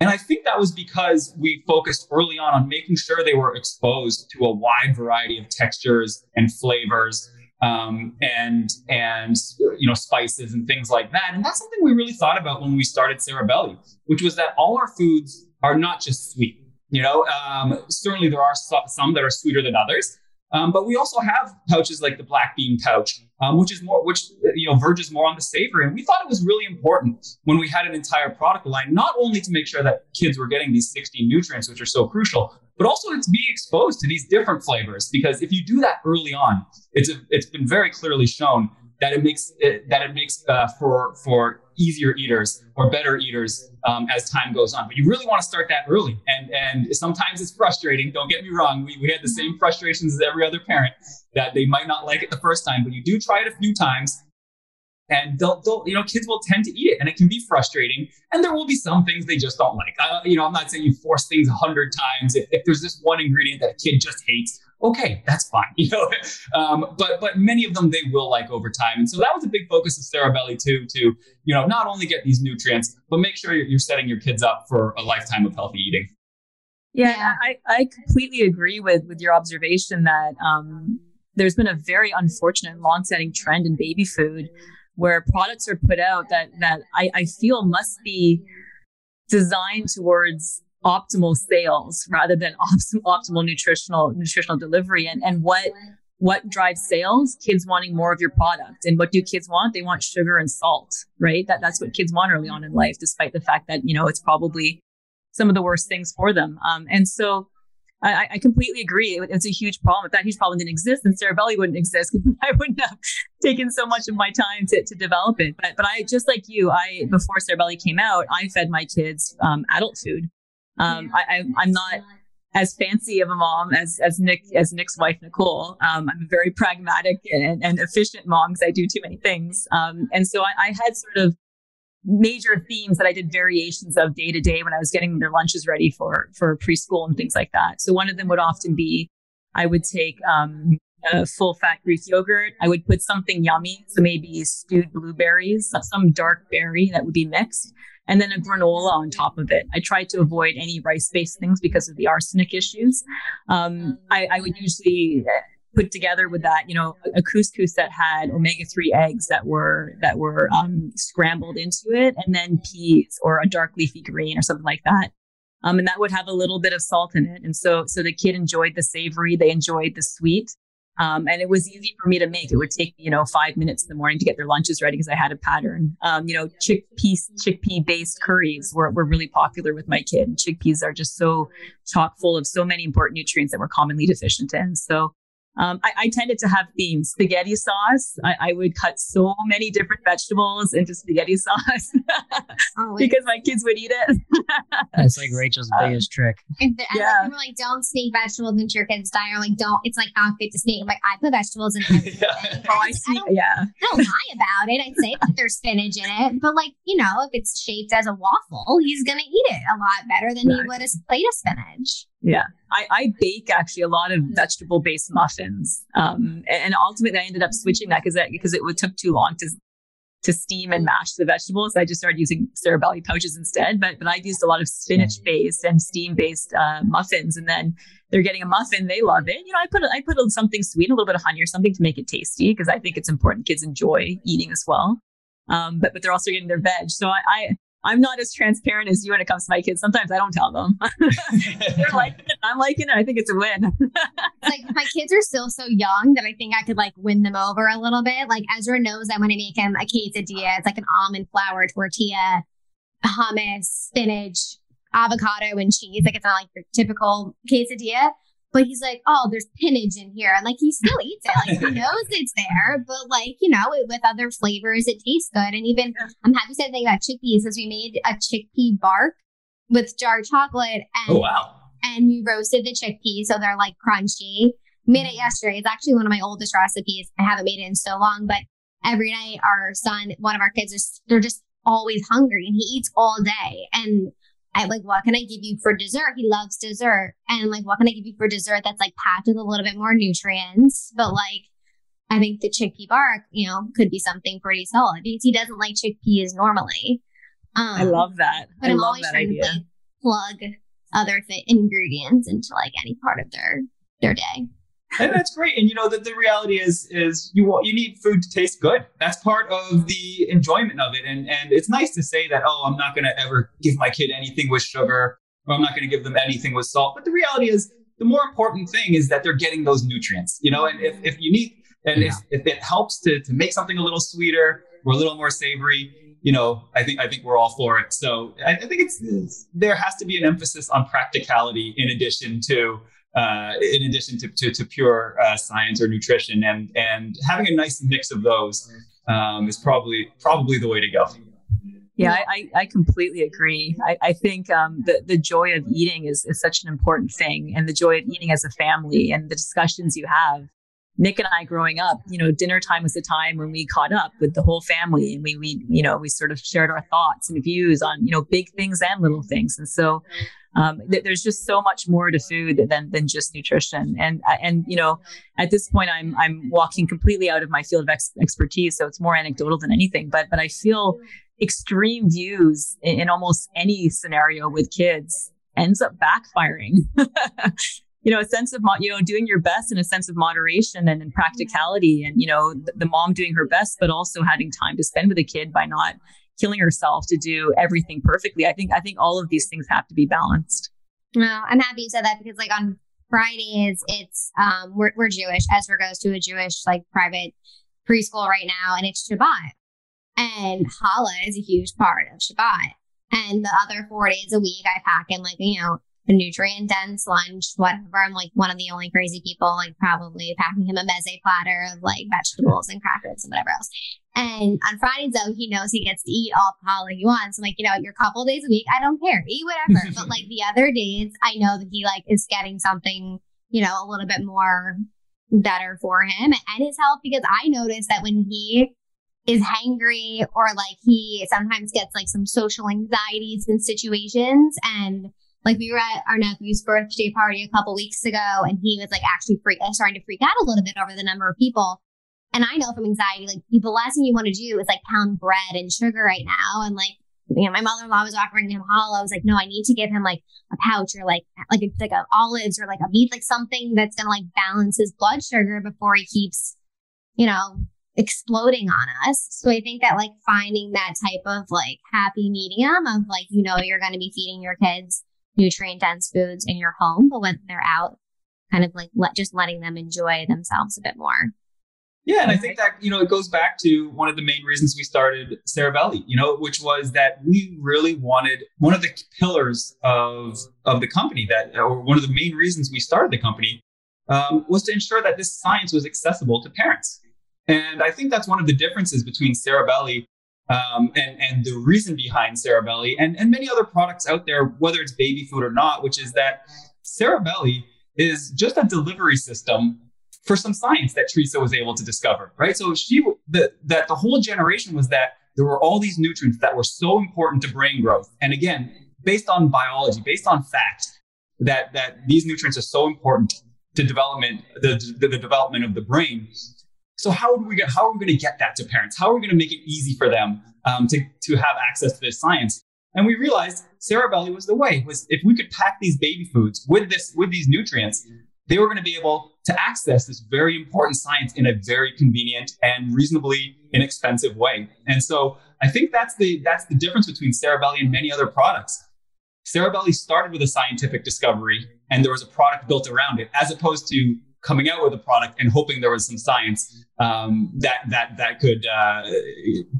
And I think that was because we focused early on on making sure they were exposed to a wide variety of textures and flavors um, and and you know spices and things like that. And that's something we really thought about when we started Cerebelly, which was that all our foods are not just sweet. You know, um, certainly there are some that are sweeter than others, um, but we also have pouches like the black bean pouch, um, which is more, which you know, verges more on the savory. And we thought it was really important when we had an entire product line, not only to make sure that kids were getting these 16 nutrients, which are so crucial, but also to be exposed to these different flavors. Because if you do that early on, it's a, it's been very clearly shown that it makes it, that it makes uh, for for easier eaters or better eaters um, as time goes on. But you really want to start that early. And and sometimes it's frustrating. Don't get me wrong. We, we had the same frustrations as every other parent that they might not like it the first time, but you do try it a few times and they'll, they'll, you know, kids will tend to eat it and it can be frustrating. And there will be some things they just don't like. Uh, you know, I'm not saying you force things a hundred times. If, if there's this one ingredient that a kid just hates, okay, that's fine. [LAUGHS] You know, um, but but many of them they will like over time, and so that was a big focus of Cerebelly too. To you know, not only get these nutrients, but make sure you're, setting your kids up for a lifetime of healthy eating. Yeah, yeah. I, I completely agree with with your observation that um, there's been a very unfortunate long-standing trend in baby food where products are put out that that I, I feel must be designed towards optimal sales rather than optimal nutritional nutritional delivery and and what what drives sales kids wanting more of your product and what do kids want they want sugar and salt right that that's what kids want early on in life despite the fact that you know it's probably some of the worst things for them um, and so I, I, completely agree. It's a huge problem. If that huge problem didn't exist, then Cerebelly wouldn't exist. [LAUGHS] I wouldn't have taken so much of my time to, to develop it. But but I just like you, I before Cerebelly came out, I fed my kids um, adult food. Um, I, I, am not as fancy of a mom as as Nick as Nick's wife Nicole. Um, I'm a very pragmatic and, and efficient mom because I do too many things. Um, and so I, I, had sort of major themes that I did variations of day to day when I was getting their lunches ready for for preschool and things like that. So one of them would often be I would take um, a full fat Greek yogurt. I would put something yummy, so maybe stewed blueberries, some dark berry that would be mixed and then a granola on top of it. I tried to avoid any rice based things because of the arsenic issues. Um, I, I, would usually put together with that, you know, a couscous that had omega three eggs that were that were um, scrambled into it, and then peas or a dark leafy green or something like that. Um, and that would have a little bit of salt in it, and so so the kid enjoyed the savory, they enjoyed the sweet, um, and it was easy for me to make. It would take you know five minutes in the morning to get their lunches ready because I had a pattern. Um, you know, chickpea chickpea based curries were, were really popular with my kid. Chickpeas are just so chock full of so many important nutrients that we're commonly deficient in. So um, I, I, tended to have themes. Spaghetti sauce. I, I, would cut so many different vegetables into spaghetti [LAUGHS] sauce oh, because my kids would eat it. [LAUGHS] That's like Rachel's um, biggest trick. And the, yeah. like, like, don't sneak vegetables into your kids' diet. Or like, don't. It's like not fit to sneak. like, I put vegetables in everything. [LAUGHS] yeah. Oh, I see. I yeah. I don't lie about it. I'd say that there's spinach in it, but like, you know, if it's shaped as a waffle, he's gonna eat it a lot better than right. he would a plate of spinach. Yeah, I, I bake actually a lot of vegetable based muffins, um, and ultimately I ended up switching that because because it, took too long to to steam and mash the vegetables. I just started using Cerebelly pouches instead. But but I used a lot of spinach based and steam based uh, muffins, and then they're getting a muffin. They love it. You know, I put I put something sweet, a little bit of honey or something to make it tasty because I think it's important kids enjoy eating as well. Um, but but they're also getting their veg. So I, I I'm not as transparent as you when it comes to my kids. Sometimes I don't tell them. [LAUGHS] They're [LAUGHS] like, I'm liking it. I think it's a win. like my kids are still so young that I think I could like win them over a little bit. Like Ezra knows that when I make him a quesadilla, it's like an almond flour tortilla, hummus, spinach, avocado and cheese. Like it's not like your typical quesadilla. But he's like, oh, there's pinage in here. And like he still eats it. Like he [LAUGHS] knows it's there, but like, you know, it, with other flavors, it tastes good. And even I'm happy to say thing about chickpeas is we made a chickpea bark with jar chocolate oh, and oh, wow. and we roasted the chickpeas so they're like crunchy. Made it yesterday. It's actually one of my oldest recipes. I haven't made it in so long, but every night our son, one of our kids is they're just always hungry and he eats all day. And I like, what can I give you for dessert? He loves dessert. And like, what can I give you for dessert that's like packed with a little bit more nutrients? But like, I think the chickpea bark, you know, could be something pretty solid because he doesn't like chickpeas normally. Um, I love that. But I am always trying idea. to plug other th- ingredients into like any part of their their day and that's great. And you know that the reality is is you want you need food to taste good. That's part of the enjoyment of it. And and it's nice to say that oh I'm not going to ever give my kid anything with sugar or I'm not going to give them anything with salt. But the reality is the more important thing is that they're getting those nutrients. You know, and if if you need and yeah. if, if it helps to to make something a little sweeter or a little more savory, you know, I think I think we're all for it. So I, I think it's, it's, there has to be an emphasis on practicality in addition to uh, in addition to, to, to pure uh, science or nutrition. And and having a nice mix of those um, is probably probably the way to go. Yeah i, I completely agree. I, I think um, the, the joy of eating is, is such an important thing and the joy of eating as a family and the discussions you have Nick and I growing up, you know, dinner time was the time when we caught up with the whole family and we, we, you know, we sort of shared our thoughts and views on, you know, big things and little things. And so um, th- there's just so much more to food than than just nutrition. And uh, and you know, at this point, I'm I'm walking completely out of my field of ex- expertise, so it's more anecdotal than anything. But but I feel extreme views in, in almost any scenario with kids ends up backfiring. [LAUGHS] you know, a sense of, mo- you know, doing your best and a sense of moderation and in practicality and, you know, the, the, mom doing her best, but also having time to spend with a kid by not killing herself to do everything perfectly. I think I think all of these things have to be balanced. Well, I'm happy you said that because like on Fridays, it's um we're we're Jewish. Ezra goes to a Jewish like private preschool right now, and it's Shabbat. And challah is a huge part of Shabbat. And the other four days a week, I pack in like you know a nutrient dense lunch, whatever. I'm like one of the only crazy people, like probably packing him a meze platter of like vegetables and crackers and whatever else. And on Fridays, though, he knows he gets to eat all the challah he wants. I'm like, you know, your couple days a week, I don't care, eat whatever. [LAUGHS] but like the other days, I know that he like is getting something, you know, a little bit more better for him and his health because I notice that when he is hangry or like he sometimes gets like some social anxieties in situations and like we were at our nephew's birthday party a couple weeks ago and he was like actually freak, uh, starting to freak out a little bit over the number of people and I know from anxiety, like the last thing you want to do is like pound bread and sugar right now. And like, you know, my mother-in-law was offering him challah. I was like, no, I need to give him like a pouch or like like a, like a olives or like a meat, like something that's gonna like balance his blood sugar before he keeps, you know, exploding on us. So I think that like finding that type of like happy medium of like, you know, you're gonna be feeding your kids nutrient dense foods in your home, but when they're out, kind of like let just letting them enjoy themselves a bit more. Yeah, and I think that you know it goes back to one of the main reasons we started Cerebelly, you know, which was that we really wanted one of the pillars of of the company that, or one of the main reasons we started the company, um, was to ensure that this science was accessible to parents. And I think that's one of the differences between Cerebelly um, and and the reason behind Cerebelly and and many other products out there, whether it's baby food or not, which is that Cerebelly is just a delivery system for some science that Teresa was able to discover, right? So she the, that the whole generation was that there were all these nutrients that were so important to brain growth. And again, based on biology, based on fact, that that these nutrients are so important to development the, the, the development of the brain. So how are we get, how are we going to get that to parents? How are we going to make it easy for them um, to to have access to this science? And we realized Cerebelly was the way. Was if we could pack these baby foods with this with these nutrients, they were going to be able to access this very important science in a very convenient and reasonably inexpensive way. And so I think that's the that's the difference between Cerebelly and many other products. Cerebelly started with a scientific discovery and there was a product built around it, as opposed to coming out with a product and hoping there was some science um, that that that could uh,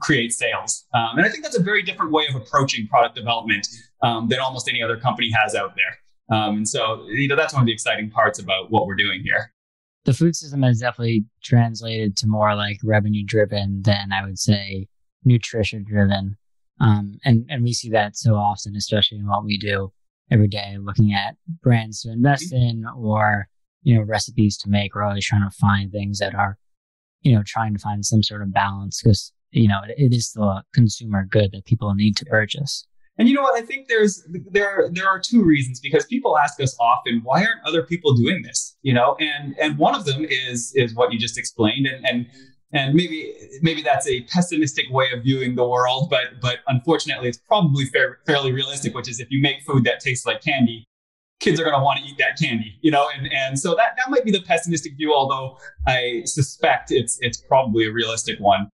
create sales. Um, and I think that's a very different way of approaching product development um, than almost any other company has out there. Um, and so, you know, that's one of the exciting parts about what we're doing here. The food system has definitely translated to more like revenue driven than I would say nutrition driven. Um, and, and we see that so often, especially in what we do every day, looking at brands to invest in or, you know, recipes to make. We're always trying to find things that are, you know, trying to find some sort of balance because, you know, it, it is the consumer good that people need to purchase. And you know what? I think there's there there are two reasons because people ask us often, why aren't other people doing this? You know, and and one of them is is what you just explained, and and and maybe maybe that's a pessimistic way of viewing the world, but but unfortunately, it's probably fair, fairly realistic. Which is, if you make food that tastes like candy, kids are going to want to eat that candy, you know. And and so that that might be the pessimistic view, although I suspect it's it's probably a realistic one.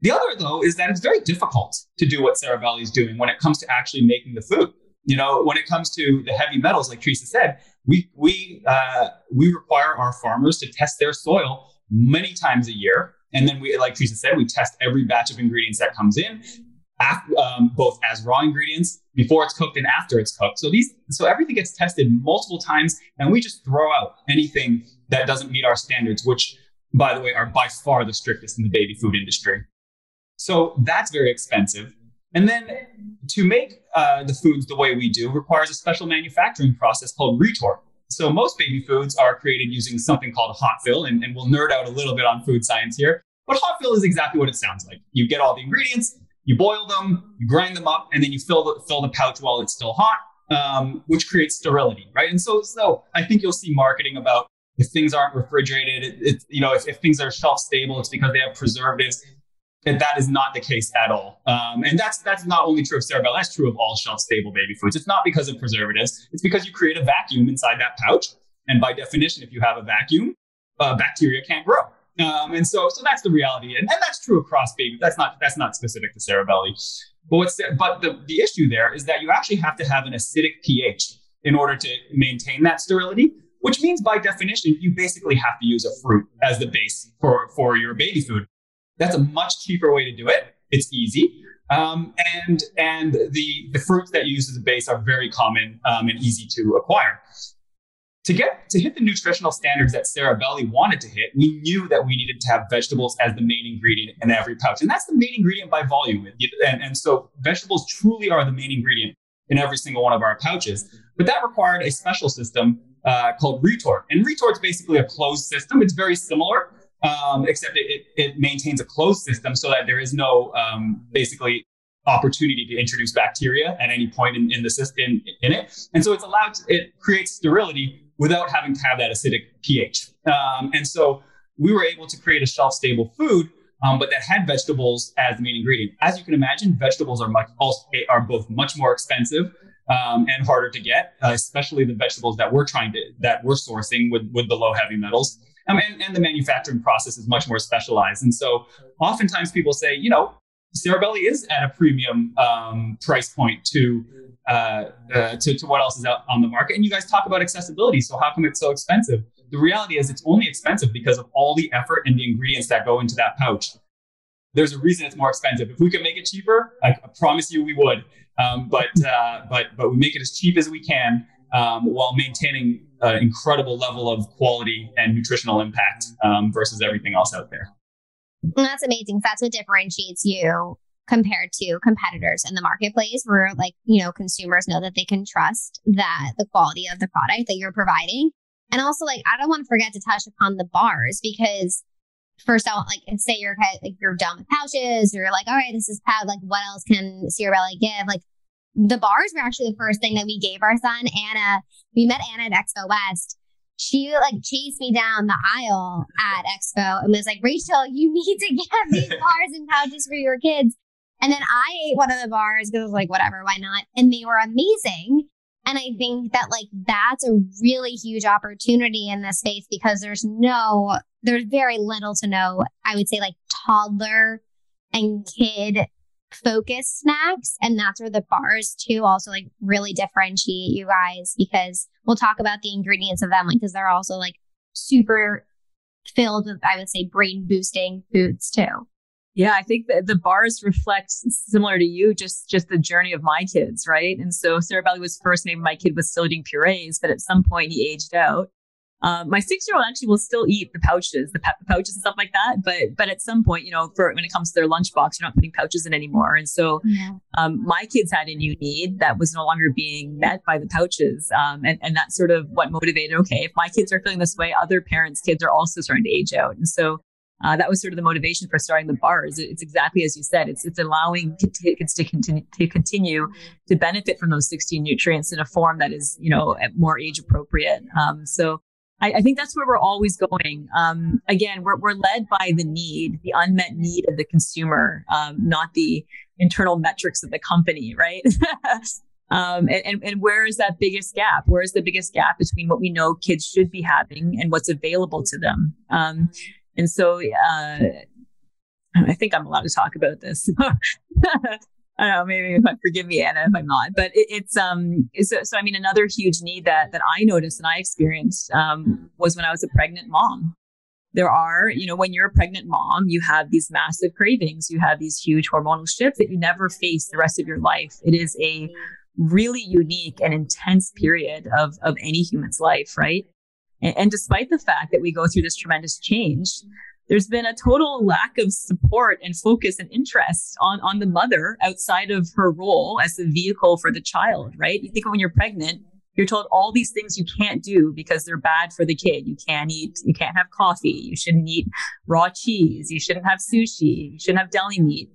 The other though is that it's very difficult to do what Cerebelly is doing when it comes to actually making the food. You know, when it comes to the heavy metals, like Teresa said, we we uh, we require our farmers to test their soil many times a year and then we, like Teresa said, we test every batch of ingredients that comes in, um, both as raw ingredients before it's cooked and after it's cooked. So these, so everything gets tested multiple times, and we just throw out anything that doesn't meet our standards, which, by the way, are by far the strictest in the baby food industry. So that's very expensive. And then to make uh, the foods the way we do requires a special manufacturing process called retort. So most baby foods are created using something called hot fill, and, and we'll nerd out a little bit on food science here. But hot fill is exactly what it sounds like. You get all the ingredients, you boil them, you grind them up, and then you fill the fill the pouch while it's still hot, um, which creates sterility, right? And so, so I think you'll see marketing about if things aren't refrigerated, it, it, you know, if, if things are shelf stable, it's because they have preservatives that that is not the case at all. Um, and that's that's not only true of Cerebell, that's true of all shelf-stable baby foods. It's not because of preservatives. It's because you create a vacuum inside that pouch. And by definition, if you have a vacuum, uh, bacteria can't grow. Um, and so, so that's the reality, and, and that's true across baby. That's not that's not specific to Cerebelly. But what's but the the issue there is that you actually have to have an acidic pH in order to maintain that sterility. Which means, by definition, you basically have to use a fruit as the base for for your baby food. That's a much cheaper way to do it. It's easy. Um, and and the, the fruits that you use as a base are very common um, and easy to acquire. To get to hit the nutritional standards that Cerebelly wanted to hit, we knew that we needed to have vegetables as the main ingredient in every pouch, and that's the main ingredient by volume. And, and so vegetables truly are the main ingredient in every single one of our pouches. But that required a special system uh, called retort, and retort's basically a closed system. It's very similar um, except it, it, it, maintains a closed system so that there is no um, basically opportunity to introduce bacteria at any point in, in the system in, in, it. And so it's allowed to, it creates sterility without having to have that acidic pH. Um, and so we were able to create a shelf stable food, um, but that had vegetables as the main ingredient. As you can imagine, vegetables are much also, are both much more expensive um, and harder to get, uh, especially the vegetables that we're trying to that we're sourcing with with the low heavy metals. Um, and, and the manufacturing process is much more specialized. And so oftentimes people say, you know, Cerebelly is at a premium um, price point to, uh, uh, to, to what else is out on the market. And you guys talk about accessibility. So how come it's so expensive? The reality is it's only expensive because of all the effort and the ingredients that go into that pouch. There's a reason it's more expensive. If we could make it cheaper, I, I promise you we would. Um, but uh, but but we make it as cheap as we can um, while maintaining an incredible level of quality and nutritional impact um, versus everything else out there. Mm, that's amazing. That's what differentiates you compared to competitors in the marketplace where like, you know, consumers know that they can trust that the quality of the product that you're providing. And also like, I don't want to forget to touch upon the bars because first I want like say you're like you're done with pouches, you're like, all right, this is pad, like what else can Sierra Cerebelly give? Like the bars were actually the first thing that we gave our son. Anna, we met Anna at Expo West. She like chased me down the aisle at Expo and was like, Rachel, you need to get these [LAUGHS] bars and pouches for your kids. And then I ate one of the bars because I was like, whatever, why not? And they were amazing. And I think that like that's a really huge opportunity in this space because there's no, there's very little to no, I would say like toddler and kid focused snacks. And that's where the bars too also like really differentiate you guys because we'll talk about the ingredients of them like because they're also like super filled with I would say brain boosting foods too. Yeah, I think that the bars reflect similar to you, just just the journey of my kids, right? And so Sarah Cerebelly was first maybe my kid was still eating purees, but at some point he aged out. Um, my six year old actually will still eat the pouches, the pouches and stuff like that. But but at some point, you know, for when it comes to their lunchbox, you're not putting pouches in anymore. And so yeah. um, my kids had a new need that was no longer being met by the pouches. Um, and, and that's sort of what motivated, okay, if my kids are feeling this way, other parents' kids are also starting to age out. And so uh, that was sort of the motivation for starting the bars. It's exactly as you said. It's it's allowing kids to continue to continue to benefit from those 16 nutrients in a form that is you know more age appropriate. Um, so I, I, think that's where we're always going. Um, again, we're, we're led by the need, the unmet need of the consumer, um, not the internal metrics of the company, right? [LAUGHS] um, and, and, where is that biggest gap? Where is the biggest gap between what we know kids should be having and what's available to them? Um, and so, uh, I think I'm allowed to talk about this. [LAUGHS] I don't know, maybe if I forgive me, Anna, if I'm not. But it, it's um, so, so I mean, another huge need that that I noticed and I experienced um, was when I was a pregnant mom. There are, you know, when you're a pregnant mom, you have these massive cravings, you have these huge hormonal shifts that you never face the rest of your life. It is a really unique and intense period of of any human's life, right? and, and despite the fact that we go through this tremendous change, there's been a total lack of support and focus and interest on, on the mother outside of her role as the vehicle for the child, right? You think when you're pregnant, you're told all these things you can't do because they're bad for the kid. You can't eat, you can't have coffee, you shouldn't eat raw cheese, you shouldn't have sushi, you shouldn't have deli meat.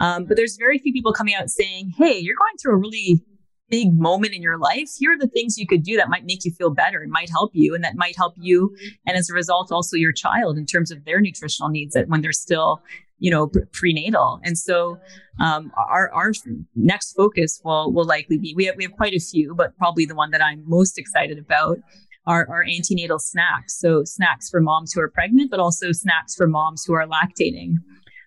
Um, but there's very few people coming out saying, hey, you're going through a really big moment in your life, here are the things you could do that might make you feel better and might help you and that might help you and as a result also your child in terms of their nutritional needs when they're still you know prenatal. And so um, our our next focus will will likely be we have we have quite a few but probably the one that I'm most excited about are, are antenatal snacks. So snacks for moms who are pregnant but also snacks for moms who are lactating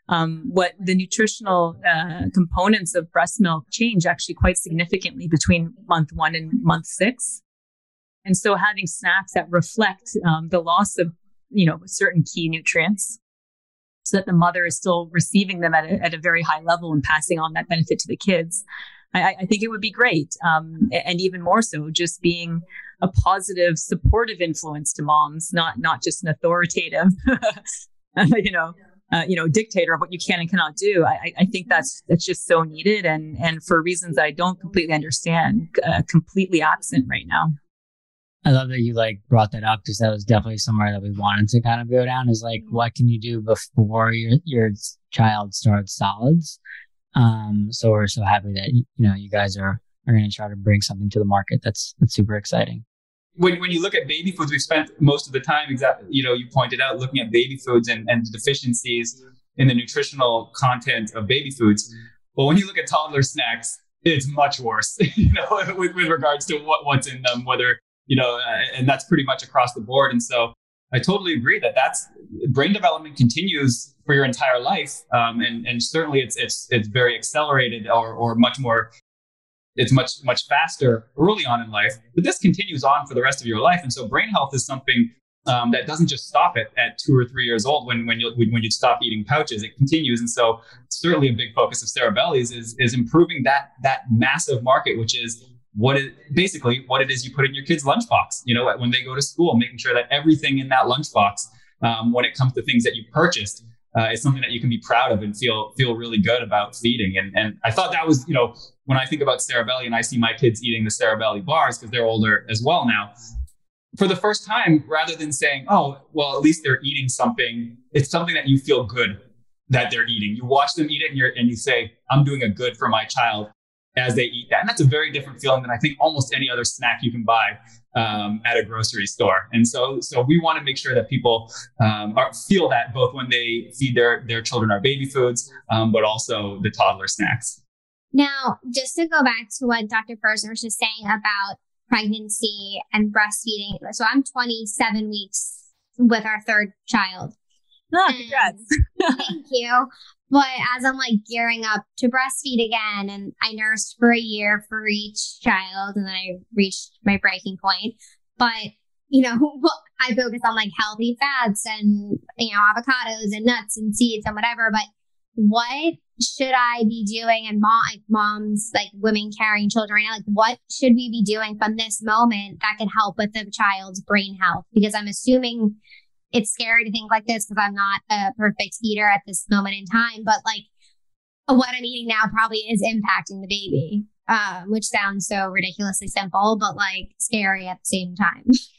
um, what the nutritional uh, components of breast milk change actually quite significantly between month one and month six. And so having snacks that reflect um, the loss of, you know, certain key nutrients so that the mother is still receiving them at a, at a very high level and passing on that benefit to the kids. I, I think it would be great. Um, and even more so, just being a positive, supportive influence to moms, not, not just an authoritative, [LAUGHS] you know, uh, you know, dictator of what you can and cannot do. I, I think that's that's just so needed, and and for reasons I don't completely understand, uh, completely absent right now. I love that you like brought that up because that was definitely somewhere that we wanted to kind of go down. Is like, what can you do before your your child starts solids? Um, so we're so happy that you know you guys are are going to try to bring something to the market. That's that's super exciting when, when you look at baby foods, we've spent most of the time, exactly, you know, you pointed out looking at baby foods and, and the deficiencies in the nutritional content of baby foods. But when you look at toddler snacks, it's much worse, [LAUGHS] you know, with, with regards to what, what's in them, whether, you know, and that's pretty much across the board. And so I totally agree that that's brain development continues for your entire life. Um, and, and certainly it's, it's, it's very accelerated or, or much more it's much much faster early on in life but this continues on for the rest of your life. And so brain health is something um, that doesn't just stop at, at two or three years old when when you when you stop eating pouches. It continues. And so certainly a big focus of Cerebelly's is is improving that that massive market which is what it basically what it is you put in your kid's lunchbox you know when they go to school making sure that everything in that lunchbox um, when it comes to things that you purchased uh, is something that you can be proud of and feel feel really good about feeding. And and I thought that was you know when I think about Cerebelly and I see my kids eating the Cerebelly bars because they're older as well now. For the first time, rather than saying, "Oh, well, at least they're eating something," it's something that you feel good that they're eating. You watch them eat it, and you and you say, "I'm doing a good for my child." as they eat that. And that's a very different feeling than I think almost any other snack you can buy um, at a grocery store. And so, so we want to make sure that people um, are, feel that both when they feed their their children our baby foods, um, but also the toddler snacks. Now, just to go back to what Dr. Purzner was just saying about pregnancy and breastfeeding. So I'm 27 weeks with our third child. Oh, congrats. [LAUGHS] thank you. But as I'm like gearing up to breastfeed again, and I nursed for a year for each child, and then I reached my breaking point. But you know, [LAUGHS] I focus on like healthy fats and you know avocados and nuts and seeds and whatever. But what should I be doing? And mom, like moms, like women carrying children right now, like what should we be doing from this moment that can help with the child's brain health? Because I'm assuming it's scary to think like this because I'm not a perfect eater at this moment in time, but like what I'm eating now probably is impacting the baby, um, which sounds so ridiculously simple, but like scary at the same time. [LAUGHS]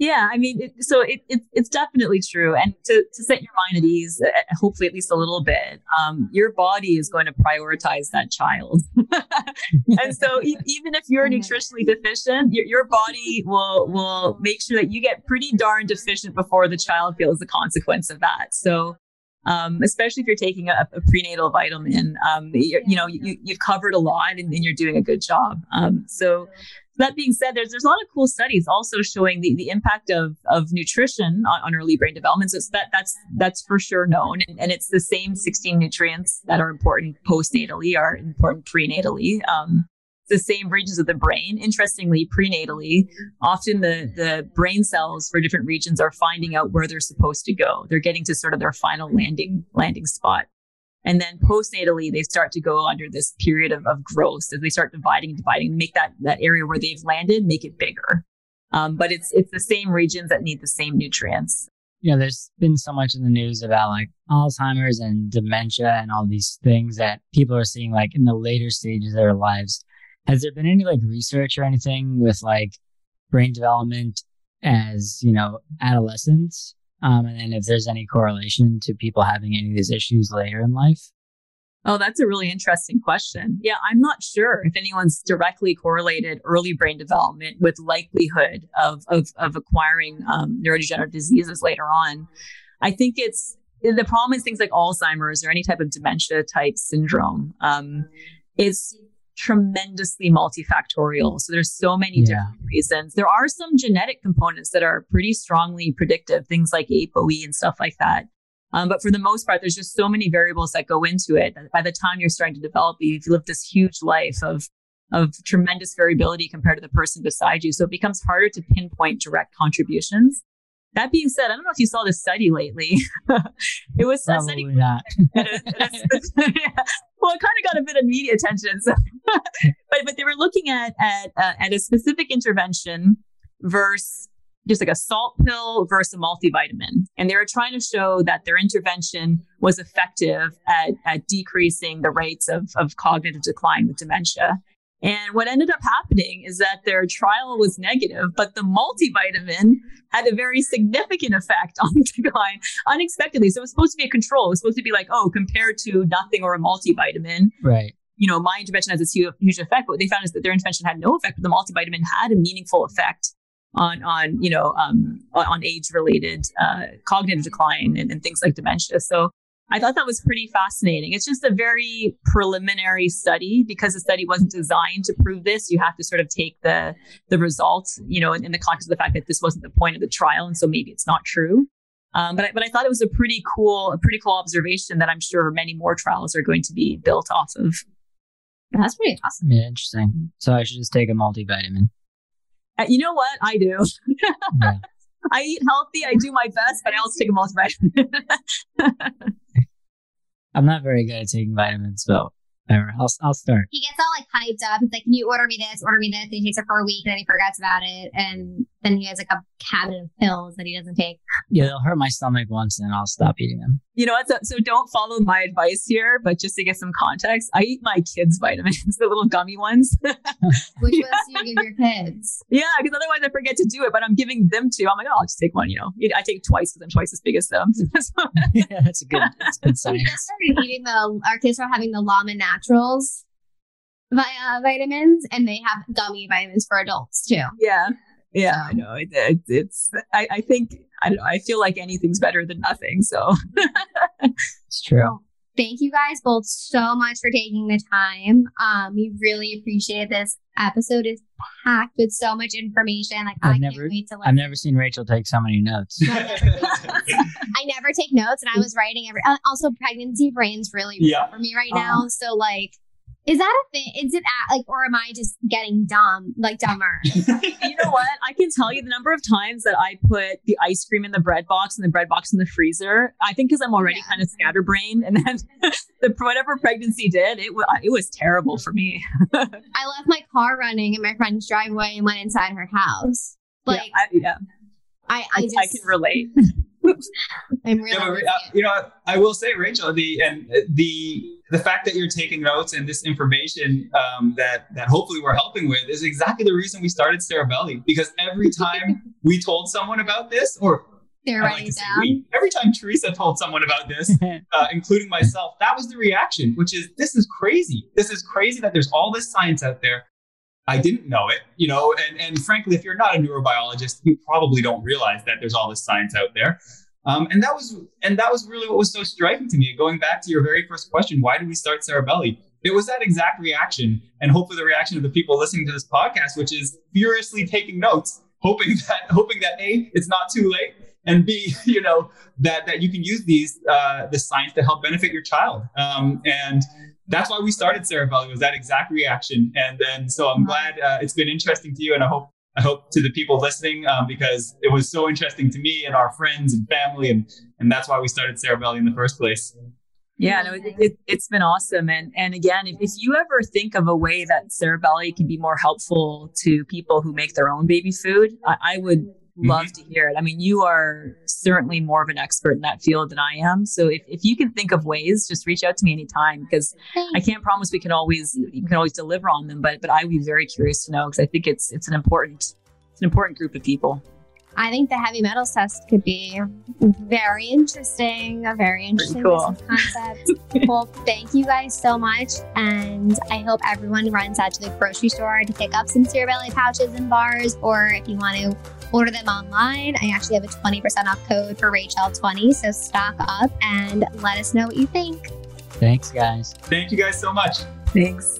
Yeah, I mean, it, so it, it, it's definitely true. And to, to set your mind at ease, uh, hopefully at least a little bit, um, your body is going to prioritize that child. [LAUGHS] and so e- even if you're nutritionally deficient, your, your body will will make sure that you get pretty darn deficient before the child feels the consequence of that. So um, especially if you're taking a, a prenatal vitamin. Um, you know, you, have covered a lot and, and, you're doing a good job. Um, so that being said, there's there's a lot of cool studies also showing the, the impact of of nutrition on, on early brain development. So that that's that's for sure known, and, and, it's the same 16 nutrients that are important postnatally are important prenatally. Um, the same regions of the brain. Interestingly, prenatally, often the the brain cells for different regions are finding out where they're supposed to go. They're getting to sort of their final landing landing spot. And then postnatally, they start to go under this period of, of growth as they start dividing and dividing, make that, that area where they've landed, make it bigger. Um, but it's, it's the same regions that need the same nutrients. You know, there's been so much in the news about like Alzheimer's and dementia and all these things that people are seeing like in the later stages of their lives. Has there been any like research or anything with like brain development as, you know, adolescents? Um, and then if there's any correlation to people having any of these issues later in life? Oh, that's a really interesting question. Yeah, I'm not sure if anyone's directly correlated early brain development with likelihood of of, of acquiring um, neurodegenerative diseases later on. I think it's the problem is things like Alzheimer's or any type of dementia type syndrome. Um, is tremendously multifactorial. So there's so many yeah. different reasons. There are some genetic components that are pretty strongly predictive, things like ApoE and stuff like that. Um, but for the most part, there's just so many variables that go into it. By the time you're starting to develop, you've lived this huge life of of tremendous variability compared to the person beside you. So it becomes harder to pinpoint direct contributions. That being said, I don't know if you saw this study lately. [LAUGHS] it was Probably a study not. [LAUGHS] At a, at a, [LAUGHS] well, it kind of got a bit of media attention. So, [LAUGHS] but but they were looking at at uh, at a specific intervention versus just like a salt pill versus a multivitamin, and they were trying to show that their intervention was effective at at decreasing the rates of of cognitive decline with dementia. And what ended up happening is that their trial was negative, but the multivitamin had a very significant effect [LAUGHS] on the decline unexpectedly. So it was supposed to be a control. It was supposed to be like, oh, compared to nothing or a multivitamin. Right. You know, my intervention has this huge, huge effect. But what they found is that their intervention had no effect, but the multivitamin had a meaningful effect on on you know um, on age related uh, cognitive decline and, and things like dementia. So I thought that was pretty fascinating. It's just a very preliminary study because the study wasn't designed to prove this. You have to sort of take the the results, you know, in, in the context of the fact that this wasn't the point of the trial, and so maybe it's not true. Um, but I, but I thought it was a pretty cool a pretty cool observation that I'm sure many more trials are going to be built off of. That's pretty awesome. Yeah, interesting. So I should just take a multivitamin. Uh, you know what I do? yeah. [LAUGHS] I eat healthy. I do my best, but I also take a multivitamin. [LAUGHS] I'm not very good at taking vitamins, so whatever. I'll, I'll start. He gets all like hyped up. He's like, Can you order me this? Order me this. And he takes it for a week and then he forgets about it. And then he has like a cabinet of pills that he doesn't take. Yeah, they'll hurt my stomach once and then I'll stop eating them. You know what? So, so don't follow my advice here, but just to get some context, I eat my kids' [LAUGHS] vitamins, the little gummy ones. [LAUGHS] Which ones do you give your kids? Yeah, because otherwise I forget to do it, but I'm giving them to. I'm like, oh, I'll just take one, you know. I take twice because I'm twice as big as them. [LAUGHS] yeah, that's a good, that's good science. We started eating the, our kids are having the Llama Naturals via uh, vitamins and they have gummy vitamins for adults too. Yeah. Yeah, I know. It, it, it's, I, I think, I don't know. I feel like anything's better than nothing. So [LAUGHS] it's true. thank you guys both so much for taking the time. Um, we really appreciate this episode is packed with so much information. Like I've I never, can't wait to. I've never seen Rachel take so many notes. [LAUGHS] I never take notes, and I was writing every. Uh, also, pregnancy brain's really yeah. for me right now. So like, Is that a thing? Is it at, like, or am I just getting dumb, like dumber? [LAUGHS] you know what? I can tell you the number of times that I put the ice cream in the bread box and the bread box in the freezer. I think because I'm already Yeah. kind of scatterbrained, and then [LAUGHS] the whatever pregnancy did, it wa- it was terrible for me. [LAUGHS] I left my car running in my friend's driveway and went inside her house. Like, yeah, I, yeah, I, I, I, just, I can relate. I'm really. Yeah, but, uh, you. you know, I will say, Rachel, the and the the fact that you're taking notes and this information um, that that hopefully we're helping with is exactly the reason we started Cerebelly. Because every time [LAUGHS] we told someone about this, or They're like say down. we, every time Teresa told someone about this, [LAUGHS] uh, including myself, that was the reaction, which is this is crazy. This is crazy that there's all this science out there. I didn't know it, you know, and, and frankly, if you're not a neurobiologist, you probably don't realize that there's all this science out there. Um, and that was and that was really what was so striking to me. Going back to your very first question, why did we start Cerebelly? It was that exact reaction, and hopefully the reaction of the people listening to this podcast, which is furiously taking notes, hoping [LAUGHS] that hoping that a it's not too late, and b [LAUGHS] you know that that you can use these uh, the science to help benefit your child. Um, and that's why we started Cerebelly was that exact reaction. And then so I'm glad uh, it's been interesting to you, and I hope I hope to the people listening um, because it was so interesting to me and our friends and family, and and that's why we started Cerebelly in the first place. Yeah, no, it, it, it's been awesome. And and again, if, if you ever think of a way that Cerebelly can be more helpful to people who make their own baby food, I, I would love mm-hmm. to hear it. I mean, you are certainly more of an expert in that field than I am. So if, if you can think of ways, just reach out to me anytime because I can't promise we can always you can always deliver on them, but but I would be very curious to know because I think it's it's an important it's an important group of people. I think the heavy metals test could be very interesting, a very interesting cool. concept. [LAUGHS] well, thank you guys so much. And I hope everyone runs out to the grocery store to pick up some Cerebelly pouches and bars, or if you want to order them online, I actually have a 20% off code for Rachel20. So stock up and let us know what you think. Thanks, guys. Thank you guys so much. Thanks.